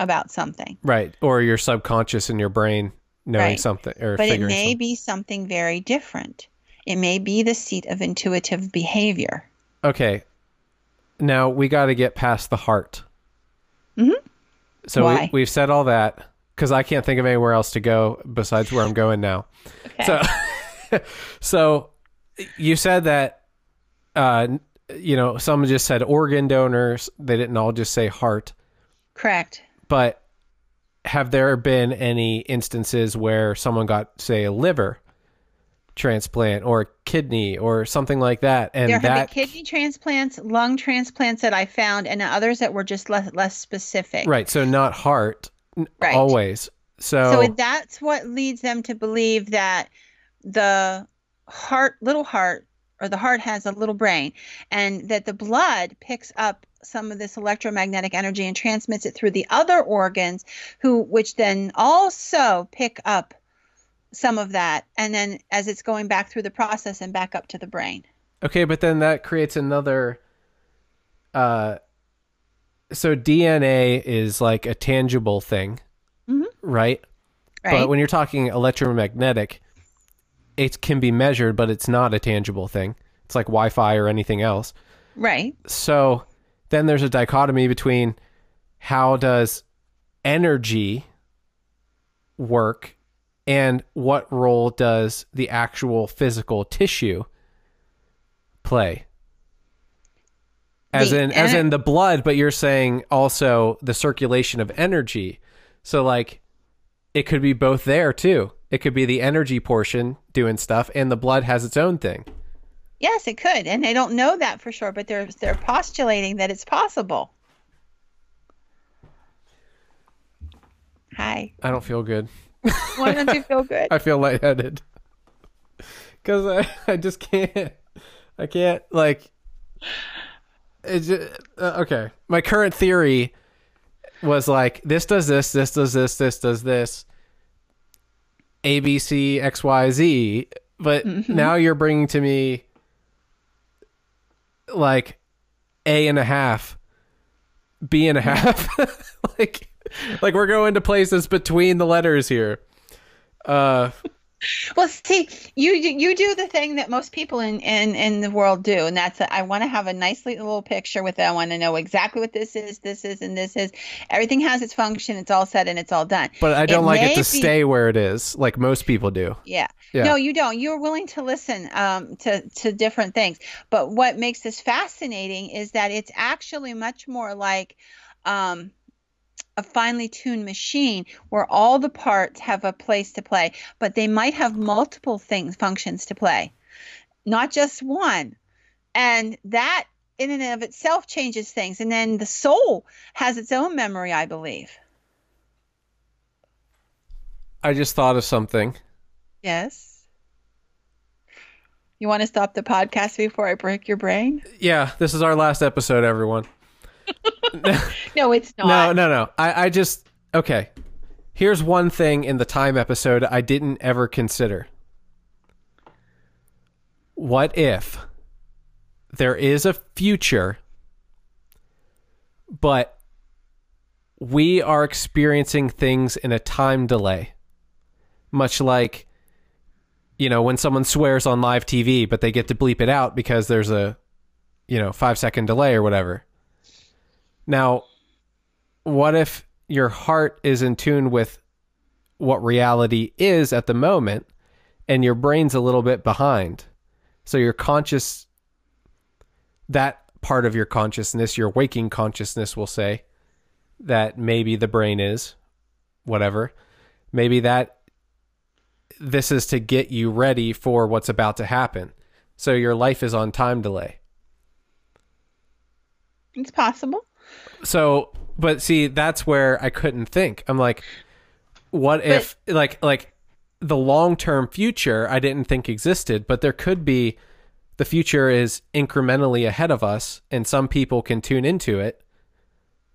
about something. Right. Or your subconscious in your brain knowing Right. something or But it may something. be something very different. It may be the seat of intuitive behavior. Okay. Now we got to get past the heart. Mhm. So Why? we, we've said all that because I can't think of anywhere else to go besides where I'm going now. Okay. So, so you said that, uh, you know, some just said organ donors. They didn't all just say heart. Correct. But have there been any instances where someone got, say, a liver transplant or a kidney or something like that, and there have that been kidney transplants, lung transplants that I found, and others that were just less less specific. right? So not heart Right. always. So, So that's what leads them to believe that the heart, little heart, or the heart has a little brain, and that the blood picks up some of this electromagnetic energy and transmits it through the other organs, who which then also pick up some of that, and then as it's going back through the process and back up to the brain. Okay, but then that creates another uh so DNA is like a tangible thing, Mhm. right? Right. But when you're talking electromagnetic, it can be measured, but it's not a tangible thing. It's like Wi-Fi or anything else. right. So then there's a dichotomy between how does energy work and what role does the actual physical tissue play as The in as in the blood but you're saying also the circulation of energy so like it could be both there too it could be the energy portion doing stuff and the blood has its own thing Yes, it could, and they don't know that for sure, but they're they're postulating that it's possible. Hi. i don't feel good Why don't you feel good? I feel lightheaded because I, I just can't I can't like it's just, uh, okay. My current theory was like this does this, this does this, this does this, A B C X Y Z. But now you're bringing to me like A and a half, B and a half, like like we're going to places between the letters here. Uh, Well, see, you you do the thing that most people in in, in the world do, and that's that I want to have a nice little picture with it. I want to know exactly what this is, this is, and this is. Everything has its function. It's all set and it's all done. but I don't like it to be- stay where it is, like most people do. Yeah. Yeah. No, you don't. You're willing to listen um, to to different things. But what makes this fascinating is that it's actually much more like um, a finely tuned machine where all the parts have a place to play, but they might have multiple things functions to play, not just one. And that in and of itself changes things. And then the soul has its own memory, I believe. I just thought of something. Yes. You want to stop the podcast before I break your brain? Yeah, this is our last episode, everyone. No, it's not. No, no, no. I, I just okay. Here's one thing in the time episode I didn't ever consider. What if there is a future, but we are experiencing things in a time delay? Much like, you know, when someone swears on live TV, but they get to bleep it out because there's a, you know, five second delay or whatever. Now, what if your heart is in tune with what reality is at the moment and your brain's a little bit behind? So your conscious, that part of your consciousness, your waking consciousness will say that maybe the brain is, whatever. Maybe that this is to get you ready for what's about to happen. So your life is on time delay. It's possible. So, but see, that's where I couldn't think. I'm like, what if, like, like the long term future I didn't think existed, but there could be the future is incrementally ahead of us, and some people can tune into it,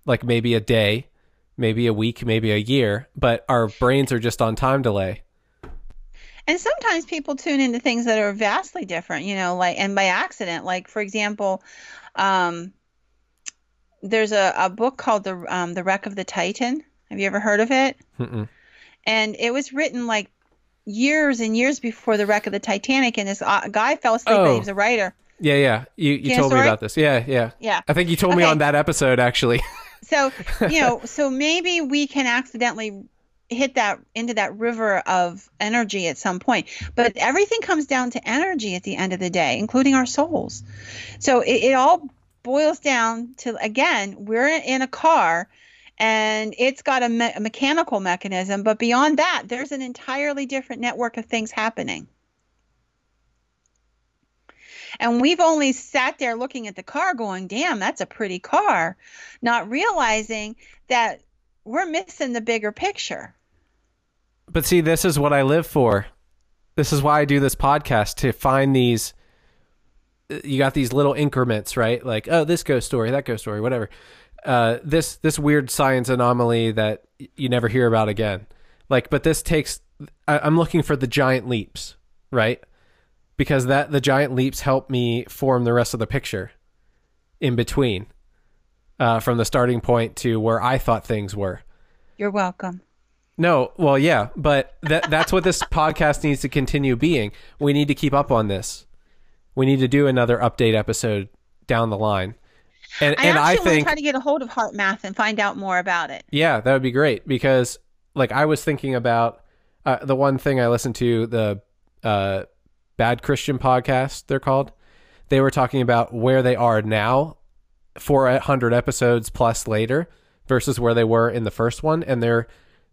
like maybe a day, maybe a week, maybe a year, but our brains are just on time delay. And sometimes people tune into things that are vastly different, you know, like and by accident. Like for example, um, there's a, a book called the um, the Wreck of the Titan. Have you ever heard of it? Mm-mm. And it was written like years and years before the wreck of the Titanic. And this uh, guy fell asleep. Oh. He was a writer. Yeah, yeah. You you told me about this. Yeah, yeah. Yeah. I think you told me on that episode actually. So, you know, so maybe we can accidentally hit that into that river of energy at some point. But everything comes down to energy at the end of the day, including our souls. So it, it all boils down to again, we're in a car and it's got a, me- a mechanical mechanism, but beyond that, there's an entirely different network of things happening. And we've only sat there looking at the car going, damn, that's a pretty car, not realizing that we're missing the bigger picture. But see, this is what I live for. This is why I do this podcast to find these. You got these little increments, right? Like, oh, this ghost story, that ghost story, whatever. Uh, this this weird science anomaly that you never hear about again. Like, but this takes. I, I'm looking for the giant leaps, right? Because that the giant leaps help me form the rest of the picture in between, uh, from the starting point to where I thought things were. You're welcome. No, well, yeah, but that that's what this podcast needs to continue being. We need to keep up on this. We need to do another update episode down the line. And I and actually I want to think try to get a hold of Heart Math and find out more about it. yeah, that would be great because like I was thinking about uh, the one thing I listened to the uh, Bad Christian podcast they're called. They were talking about where they are now, four hundred episodes plus later, versus where they were in the first one, and they're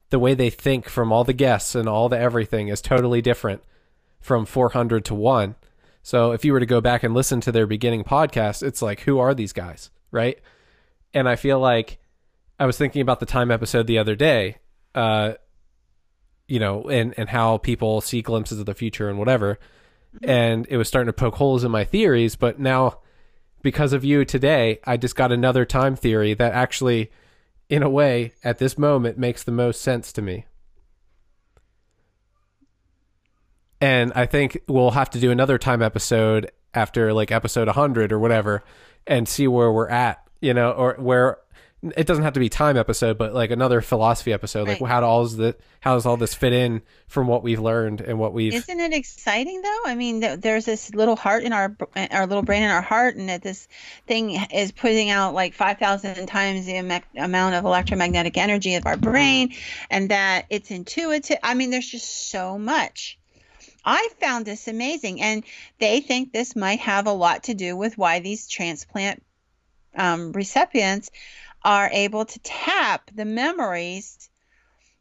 the way they think from all the guests and all the everything is totally different from 400 to 1. So if you were to go back and listen to their beginning podcast, it's like who are these guys, right? And I feel like I was thinking about the time episode the other day, uh you know, and and how people see glimpses of the future and whatever. And it was starting to poke holes in my theories, but now because of you today, I just got another time theory that actually in a way, at this moment, makes the most sense to me. And I think we'll have to do another time episode after like episode 100 or whatever and see where we're at, you know, or where it doesn't have to be time episode, but like another philosophy episode. Like Right. how does the how does all this fit in from what we've learned and what we've Isn't it exciting though? I mean, th- there's this little heart in our our little brain in our heart, and that this thing is putting out like 5,000 times the amount of electromagnetic energy of our brain, and that it's intuitive. I mean, there's just so much. I found this amazing, and they think this might have a lot to do with why these transplant um, recipients are able to tap the memories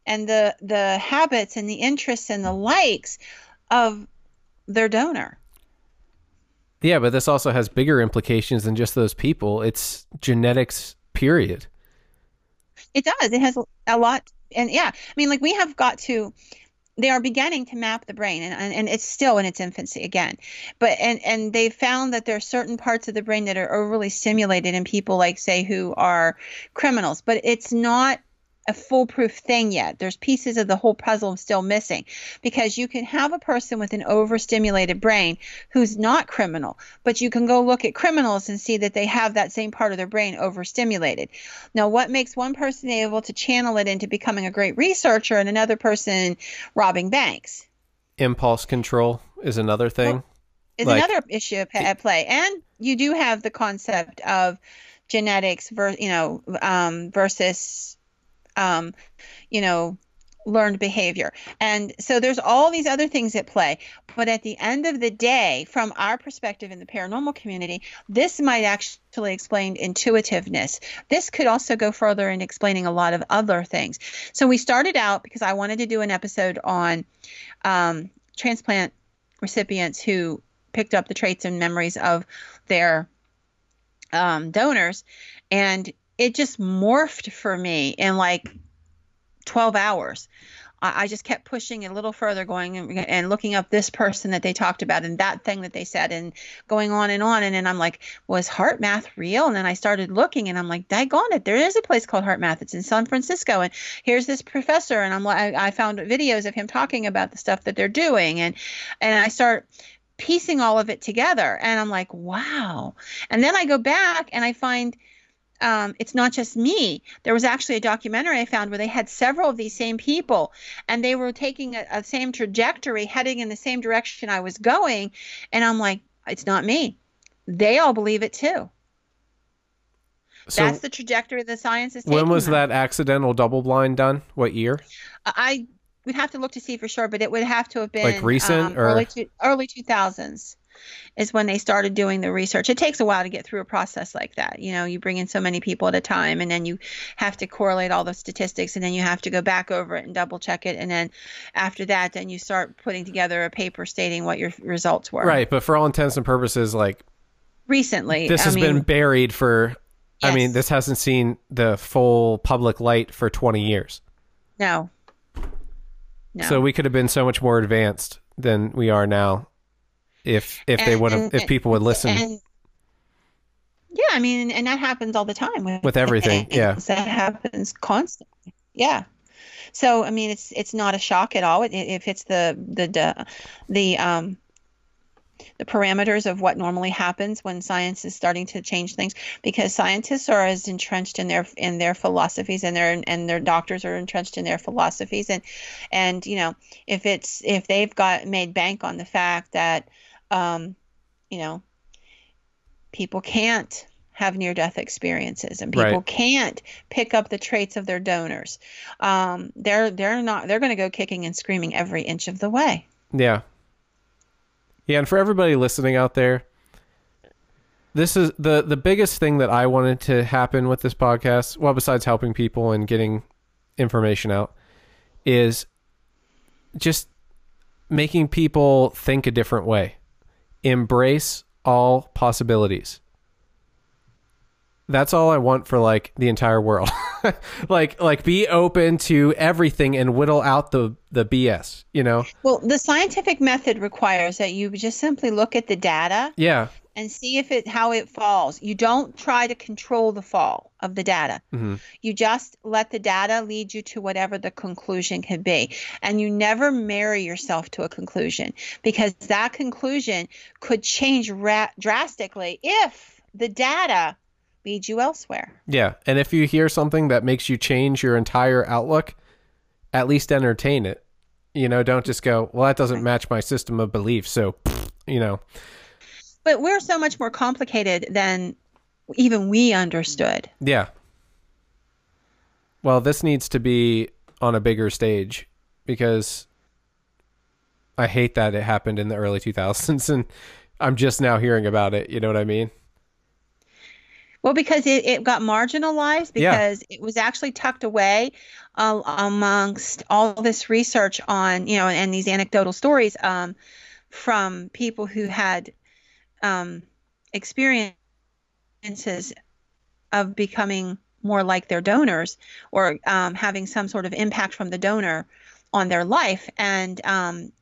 and the the habits and the interests and the likes of their donor. Yeah, but this also has bigger implications than just those people. It's genetics period. It does. It has a lot, and yeah, I mean, like we have got to. They are beginning to map the brain, and, and, it's still in its infancy again. But and and they found that there are certain parts of the brain that are overly stimulated in people, like say, who are criminals. But it's not a foolproof thing yet. There's pieces of the whole puzzle still missing because you can have a person with an overstimulated brain who's not criminal, but you can go look at criminals and see that they have that same part of their brain overstimulated. Now, what makes one person able to channel it into becoming a great researcher and another person robbing banks? Impulse control is another thing. is Like- another issue at at play. And you do have the concept of genetics, ver, you know, um, versus, um, you know, learned behavior. And so there's all these other things at play. But at the end of the day, from our perspective in the paranormal community, this might actually explain intuitiveness. This could also go further in explaining a lot of other things. So we started out because I wanted to do an episode on um, transplant recipients who picked up the traits and memories of their um, donors. And it just morphed for me in like 12 hours. I I just kept pushing a little further, going and, and looking up this person that they talked about and that thing that they said, and going on and on. And then I'm like, was Heart Math real? And then I started looking, and I'm like, daggone it, there is a place called Heart Math. It's in San Francisco, and here's this professor, and I'm like, I found videos of him talking about the stuff that they're doing, and and I start piecing all of it together, and I'm like, wow. And then I go back and I find um, it's not just me. There was actually a documentary I found where they had several of these same people, and they were taking a, a same trajectory, heading in the same direction I was going. And I'm like, it's not me. They all believe it too. So That's the trajectory the science is when was that accidental double blind done? What year? I would have to look to see for sure, but it would have to have been Like recent um, or- early two, early two thousands is when they started doing the research. It takes a while to get through a process like that. You know, you bring in so many people at a time, and then you have to correlate all the statistics, and then you have to go back over it and double check it, and then after that, then you start putting together a paper stating what your results were. Right, but for all intents and purposes, like Recently, this I has mean, been buried for. I mean, this hasn't seen the full public light for 20 years. no, no. So we could have been so much more advanced than we are now, if if they would have if people would listen. And, yeah, I mean, and that happens all the time with, With everything, yeah. that happens constantly. Yeah. So I mean, it's it's not a shock at all. It, it, it fits the the the the um the parameters of what normally happens when science is starting to change things because scientists are as entrenched in their in their philosophies and their and their doctors are entrenched in their philosophies and and you know if it's if they've got made bank on the fact that um you know people can't have near death experiences and people Right. can't pick up the traits of their donors um they're they're not they're going to go kicking and screaming every inch of the way Yeah. Yeah, and for everybody listening out there, this is the the biggest thing that I wanted to happen with this podcast, well besides helping people and getting information out, is just making people think a different way. Embrace all possibilities. That's all I want for like the entire world. like like be open to everything and whittle out the the BS, you know? Well, the scientific method requires that you just simply look at the data Yeah. And see if it how it falls. You don't try to control the fall of the data. Mhm. You just let the data lead you to whatever the conclusion can be. And you never marry yourself to a conclusion because that conclusion could change ra- drastically if the data leads you elsewhere. Yeah, and if you hear something that makes you change your entire outlook, at least entertain it. You know, don't just go, "Well, that doesn't match my system of belief." So, you know, But we're so much more complicated than even we understood. yeah. Well, this needs to be on a bigger stage because I hate that it happened in the early 2000s and I'm just now hearing about it, you know what I mean? Well, because it, it got marginalized Yeah. because it was actually tucked away uh, amongst all this research on, you know, and these anecdotal stories um, from people who had um, experiences of becoming more like their donors or um, having some sort of impact from the donor on their life and um,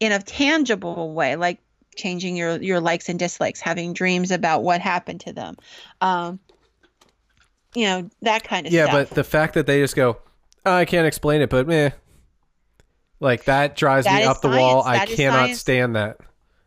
in a tangible way, like changing your your likes and dislikes, having dreams about what happened to them, um, you know that kind of Yeah, stuff. but the fact that they just go, oh, I can't explain it, but meh. Like that drives That me up the wall. science. I cannot stand that.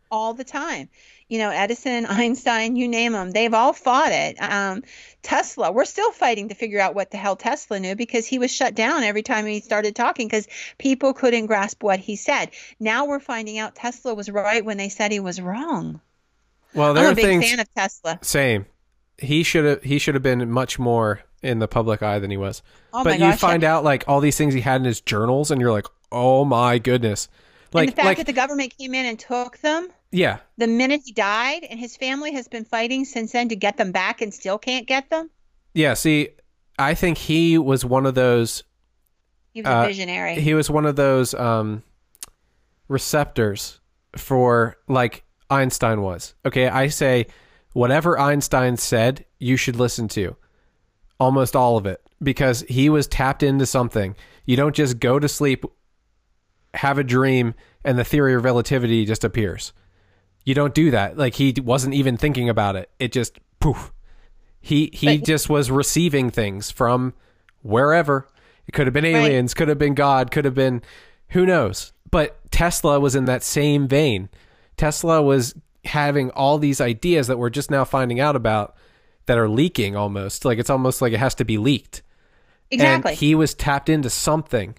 all the time. You know, Edison, Einstein, you name them, they've all fought it. Um, Tesla, we're still fighting to figure out what the hell Tesla knew because he was shut down every time he started talking because people couldn't grasp what he said. Now we're finding out Tesla was right when they said he was wrong. Well, there I'm a big things fan of Tesla. same. He should have he should have been much more in the public eye than he was. Oh but my you gosh, find out like all these things he had in his journals and you're like, "Oh my goodness." Like and the fact like that the government came in and took them yeah. the minute he died, and his family has been fighting since then to get them back and still can't get them. Yeah, see, I think he was one of those He was Uh, a visionary. he was one of those um receptors for like Einstein was. Okay, I say whatever Einstein said, you should listen to. Almost all of it because he was tapped into something. You don't just go to sleep have a dream and the theory of relativity just appears. You don't do that. Like he wasn't even thinking about it. It just poof. He he But- just was receiving things from wherever. It could have been aliens, could have been God, could have been who knows. But Tesla was in that same vein. Tesla was having all these ideas that we're just now finding out about that are leaking almost. Like it's almost like it has to be leaked. exactly. And he was tapped into something.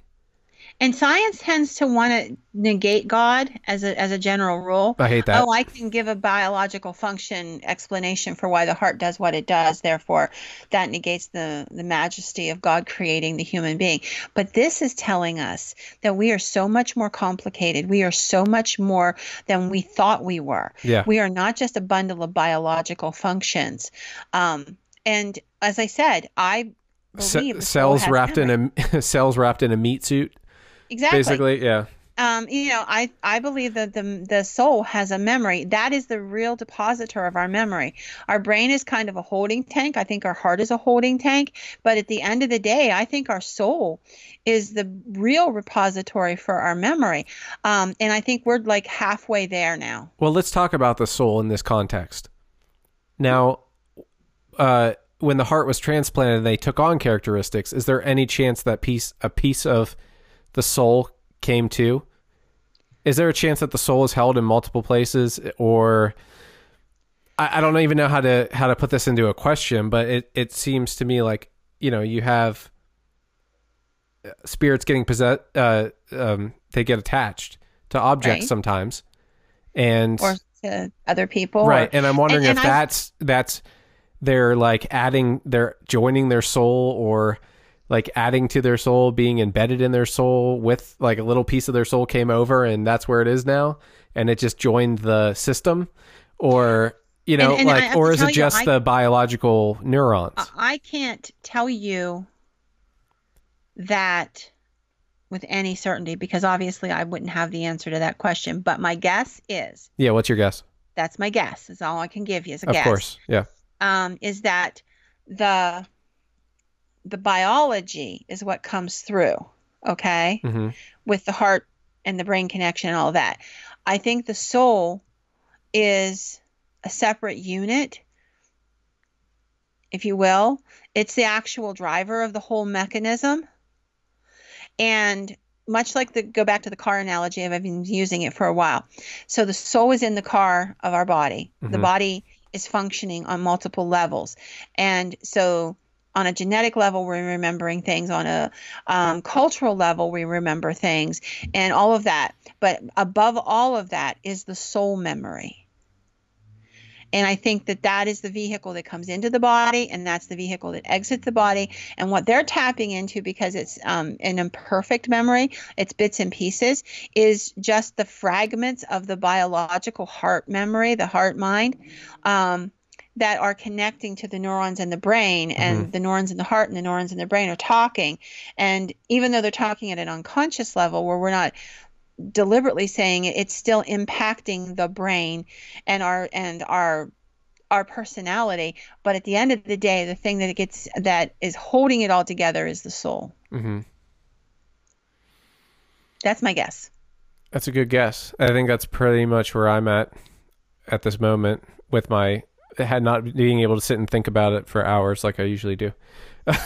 And science tends to want to negate God as a as a general rule. I hate that. Oh, I can give a biological function explanation for why the heart does what it does. Therefore, that negates the the majesty of God creating the human being. But this is telling us that we are so much more complicated. We are so much more than we thought we were. Yeah. We are not just a bundle of biological functions. Um, and as I said, I believe the cells wrapped memory. in a cells wrapped in a meat suit, exactly. basically. Yeah. um, you know, I, I believe that the, the soul has a memory. That is the real depositor of our memory. Our brain is kind of a holding tank. I think our heart is a holding tank. But at the end of the day, I think our soul is the real repository for our memory. Um, and I think we're like halfway there now. Well, let's talk about the soul in this context. Now, uh, when the heart was transplanted and they took on characteristics, is there any chance that piece a piece of the soul came to? Is there a chance that the soul is held in multiple places, or I, I don't even know how to how to put this into a question, but it it seems to me like you know you have uh, spirits getting possessed, uh, um, they get attached to objects Right. sometimes, and Or to other people. right or- and i'm wondering and if that's that's they're like adding they're joining their soul or like adding to their soul being embedded in their soul with like a little piece of their soul came over and that's where it is now and it just joined the system or you know And- and like or is it you, just I- the biological neurons I can't tell you that with any certainty because obviously I wouldn't have the answer to that question. But my guess is yeah what's your guess that's my guess. Is all I can give you is a of guess. Of course yeah Um, is that the the biology is what comes through, okay, hmm with the heart and the brain connection and all that. I think the soul is a separate unit, if you will. It's the actual driver of the whole mechanism. And much like the go back to the car analogy, I've been using it for a while. So the soul is in the car of our body. The Mhm. body is functioning on multiple levels. And so on a genetic level, we're remembering things. On a um, cultural level, we remember things and all of that. But above all of that is the soul memory. And I think that that is the vehicle that comes into the body, and that's the vehicle that exits the body. And what they're tapping into, because it's um, an imperfect memory, it's bits and pieces, is just the fragments of the biological heart memory, the heart mind. Um, that are connecting to the neurons in the brain and the neurons in the heart and the neurons in the brain are talking. And even though they're talking at an unconscious level where we're not deliberately saying it it's still impacting the brain and our and our our personality. But at the end of the day the thing that it gets that is holding it all together is the soul. Mm-hmm. that's my guess. That's a good guess. I think that's pretty much where I'm at at this moment with my had not being able to sit and think about it for hours like I usually do.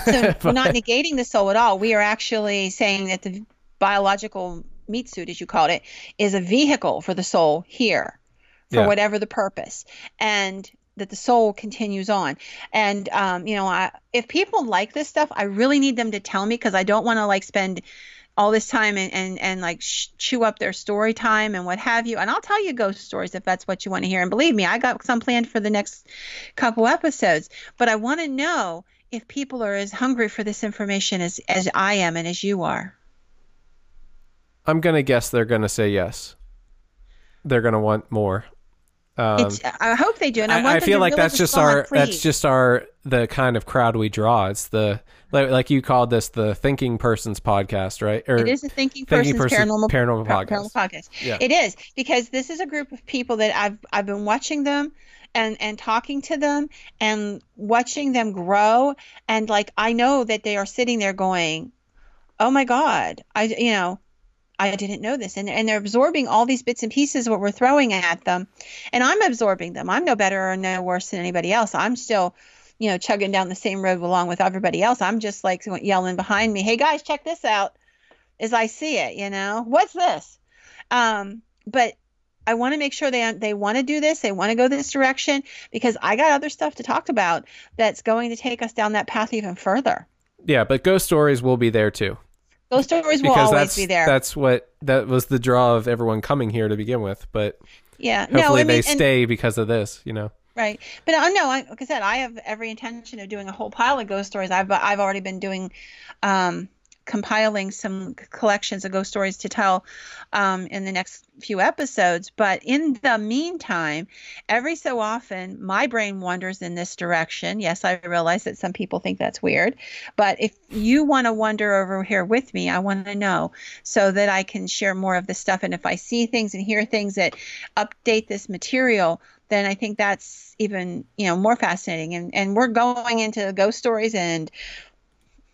so we're not negating the soul at all we are actually saying that the biological meat suit as you called it is a vehicle for the soul here for Yeah. whatever the purpose and that the soul continues on and um, you know I, if people like this stuff i really need them to tell me because i don't want to like spend all this time and and, and like sh- chew up their story time and what have you and i'll tell you ghost stories if that's what you want to hear and believe me i got some planned for the next couple episodes but i want to know if people are as hungry for this information as as i am and as you are I'm gonna guess they're gonna say yes. They're gonna want more. Um, it's i hope they do and i, I, want I feel like really that's just respond, our that's just our the kind of crowd we draw. It's the like, like you called this the thinking person's podcast, right? Or It is a thinking Thinking person's Person- paranormal Paranormal Podcast. paranormal podcast. Yeah. It is because this is a group of people that I've I've been watching them and and talking to them and watching them grow and like I know that they are sitting there going, "Oh my god, I you know, I didn't know this." And and they're absorbing all these bits and pieces what we're throwing at them. And I'm absorbing them. I'm no better or no worse than anybody else. I'm still you know, chugging down the same road along with everybody else. I'm just like yelling behind me, "Hey guys, check this out!" As I see it, you know, what's this? Um, but I want to make sure they they want to do this. They want to go this direction because I got other stuff to talk about that's going to take us down that path even further. yeah, but ghost stories will be there too. Ghost stories will always be there. that's what that was the draw of everyone coming here to begin with. But yeah. hopefully no, I they mean, and- stay because of this. You know. Right, but uh, no, I, like I said, I have every intention of doing a whole pile of ghost stories. I've I've already been doing, um, compiling some collections of ghost stories to tell, um, in the next few episodes. But in the meantime, every so often, my brain wanders in this direction. Yes, I realize that some people think that's weird, but if you want to wander over here with me, I want to know so that I can share more of this stuff. And if I see things and hear things that update this material then I think that's even you know more fascinating. And and we're going into ghost stories, and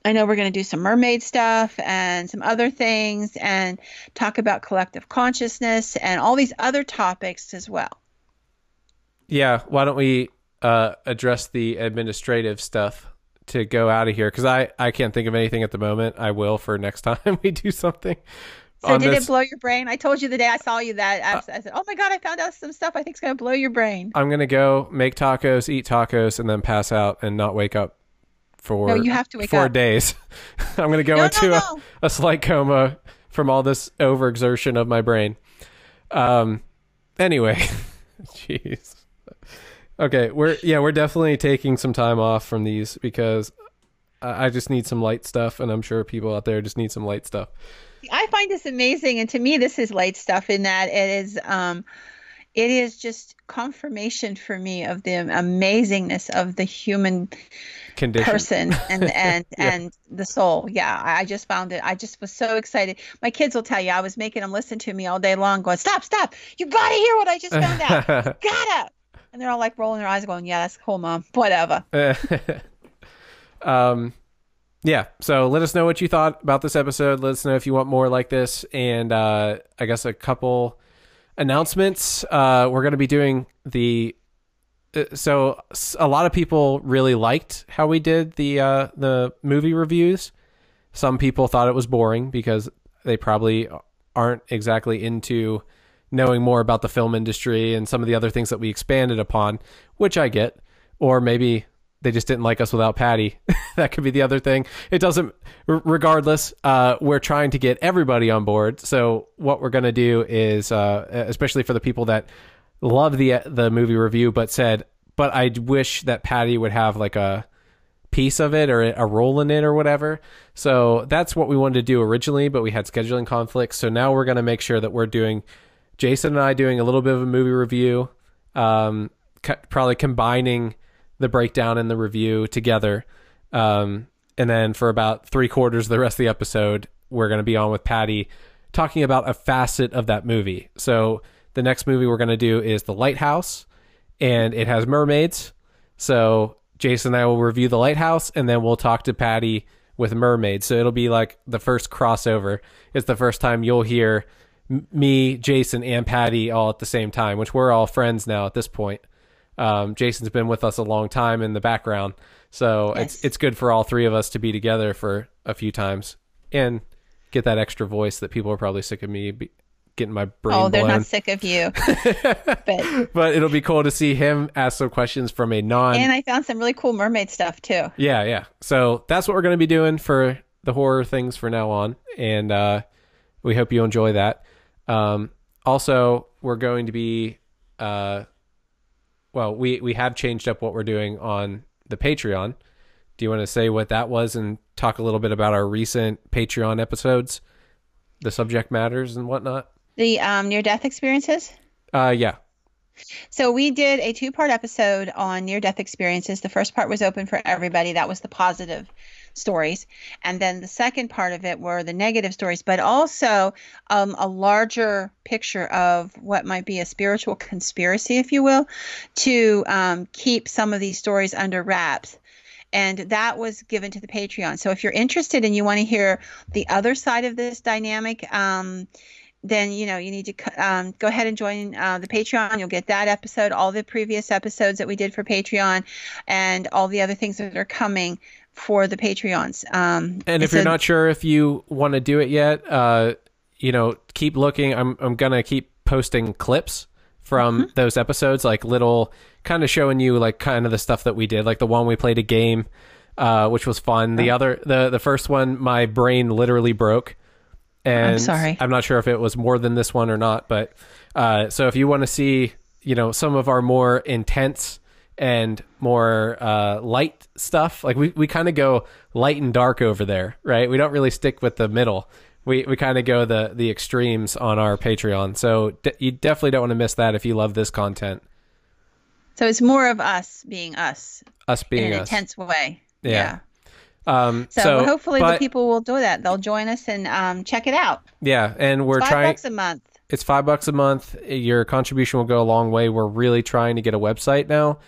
I know we're going to do some mermaid stuff and some other things, and talk about collective consciousness and all these other topics as well. Yeah. Why don't we uh, address the administrative stuff to go out of here? Because I I can't think of anything at the moment. I will for next time we do something. So did this. it blow your brain? I told you the day I saw you that I, I said, "Oh my god, I found out some stuff. I think it's going to blow your brain." I'm gonna go make tacos, eat tacos, and then pass out and not wake up for No, you have to wake four up. days. I'm gonna go No, no, into no. A, a slight coma from all this overexertion of my brain. Um. Anyway, jeez. Okay, we're yeah we're definitely taking some time off from these because I I just need some light stuff, and I'm sure people out there just need some light stuff. I find this amazing, and to me, this is light stuff in that it is, um, it is just confirmation for me of the amazingness of the human Condition. person and and Yeah. and the soul. Yeah, I just found it. I just was so excited. My kids will tell you, I was making them listen to me all day long, going, "Stop, stop! You gotta hear what I just found out. gotta!" And they're all like rolling their eyes, going, "Yeah, that's cool, mom. Whatever." um yeah so let us know what you thought about this episode let us know if you want more like this and uh i guess a couple announcements. Uh we're going to be doing the uh, so a lot of people really liked how we did the uh the movie reviews. Some people thought it was boring because they probably aren't exactly into knowing more about the film industry and some of the other things that we expanded upon which i get. Or maybe they just didn't like us without Patty. that could be the other thing. It doesn't. Regardless, uh, we're trying to get everybody on board. So what we're going to do is, uh, especially for the people that love the the movie review, but said, but I wish that Patty would have like a piece of it or a role in it or whatever. So that's what we wanted to do originally, but we had scheduling conflicts. So now we're going to make sure that we're doing Jason and I doing a little bit of a movie review, um, co- probably combining the breakdown and the review together. Um, and then for about three quarters of the rest of the episode, we're going to be on with Patty talking about a facet of that movie. So the next movie we're going to do is The Lighthouse, and it has mermaids. So Jason and I will review The Lighthouse, and then we'll talk to Patty with mermaids. So it'll be like the first crossover. It's the first time you'll hear me, Jason, and Patty all at the same time, which we're all friends now at this point. Um, Jason's been with us a long time in the background, so Yes. it's it's good for all three of us to be together for a few times and get that extra voice that people are probably sick of me be, getting my brain Oh, they're blown. not sick of you. but but it'll be cool to see him ask some questions from a non. and I found some really cool mermaid stuff too. yeah, yeah. So that's what we're going to be doing for the horror things for now on, and uh, we hope you enjoy that. Um, also, we're going to be, uh, well, we we have changed up what we're doing on the Patreon. Do you want to say what that was and talk a little bit about our recent Patreon episodes, the subject matters and whatnot? The um, near death experiences. Uh, yeah, So we did a two-part episode on near-death experiences. The first part was open for everybody. That was the positive stories, and then the second part of it were the negative stories, but also um, a larger picture of what might be a spiritual conspiracy, if you will, to um, keep some of these stories under wraps. And that was given to the Patreon. So if you're interested and you want to hear the other side of this dynamic, um, then you know you need to um, go ahead and join uh, the Patreon. You'll get that episode, all the previous episodes that we did for Patreon, and all the other things that are coming for the Patreons. Um, And if you're a- not sure if you want to do it yet, uh, you know, keep looking. I'm I'm gonna keep posting clips from Mm-hmm. those episodes, like little kind of showing you like kind of the stuff that we did, like the one we played a game. uh, which was fun. The other, the the first one, my brain literally broke, and I'm sorry. I'm not sure if it was more than this one or not. But uh, so if you want to see, you know, some of our more intense and more uh, light stuff, like we we kind of go light and dark over there, right? We don't really stick with the middle. We we kind of go the the extremes on our Patreon. So d- you definitely don't want to miss that if you love this content. So it's more of us being us Us being us in an us. intense way. Yeah. Um, So, so, hopefully but- the people will do that. They'll join us and um, check it out. Yeah, and we're Five trying. bucks a month. It's five bucks a month. Your contribution will go a long way. We're really trying to get a website now.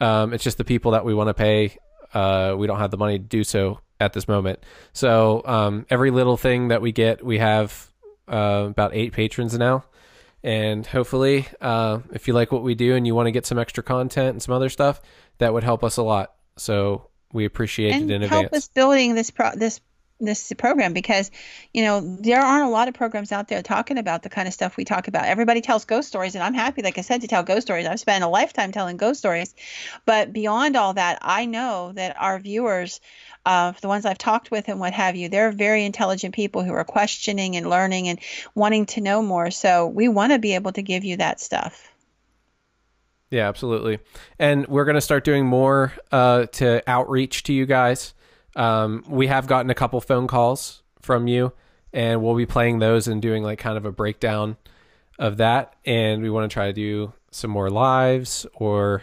Um, it's just the people that we want to pay. Uh, we don't have the money to do so at this moment. So um, every little thing that we get, we have uh, about eight patrons now. And hopefully, uh, if you like what we do and you want to get some extra content and some other stuff, that would help us a lot. So we appreciate and it in help advance. us building this pro- this this program because you know there aren't a lot of programs out there talking about the kind of stuff we talk about. Everybody tells ghost stories and i'm happy like i said to tell ghost stories. I've spent a lifetime telling ghost stories. But beyond all that i know that our viewers uh, the ones i've talked with and what have you they're very intelligent people who are questioning and learning and wanting to know more. So we want to be able to give you that stuff. Yeah, absolutely. And we're going to start doing more uh, to outreach to you guys. Um, we have gotten a couple phone calls from you, and we'll be playing those and doing like kind of a breakdown of that. And we want to try to do some more lives or,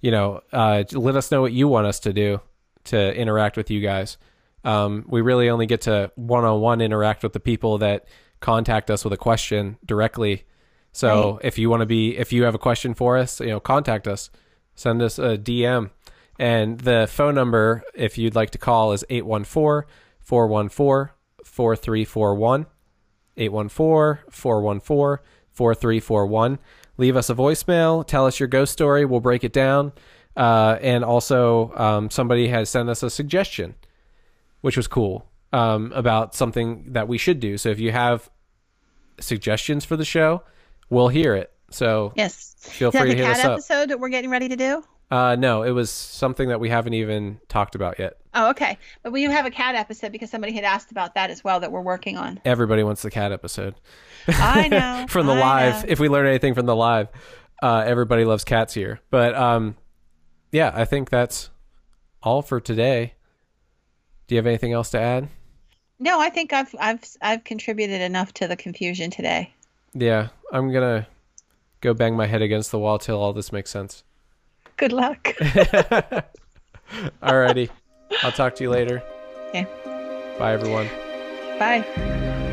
you know, uh, let us know what you want us to do to interact with you guys. Um, we really only get to one on one interact with the people that contact us with a question directly. So if you want to be, if you have a question for us, you know, contact us, send us a DM. And the phone number, if you'd like to call, is 814 414 4341. 814 414 4341. Leave us a voicemail. Tell us your ghost story. We'll break it down. Uh, and also, um, somebody has sent us a suggestion, which was cool, um, about something that we should do. So if you have suggestions for the show, we'll hear it. So, yes Feel free to hit us up. episode that we're getting ready to do uh, no, it was something that we haven't even talked about yet. Oh, okay. But we do have a cat episode because somebody had asked about that as well that we're working on. Everybody wants the cat episode. I know. from the I live. know. If we learn anything from the live, uh, everybody loves cats here. But um, yeah, I think that's all for today. Do you have anything else to add? No, I think I've I've I've contributed enough to the confusion today. Yeah, I'm gonna go bang my head against the wall till all this makes sense. Good luck. Alrighty, I'll talk to you later. Okay. Bye, everyone. Bye.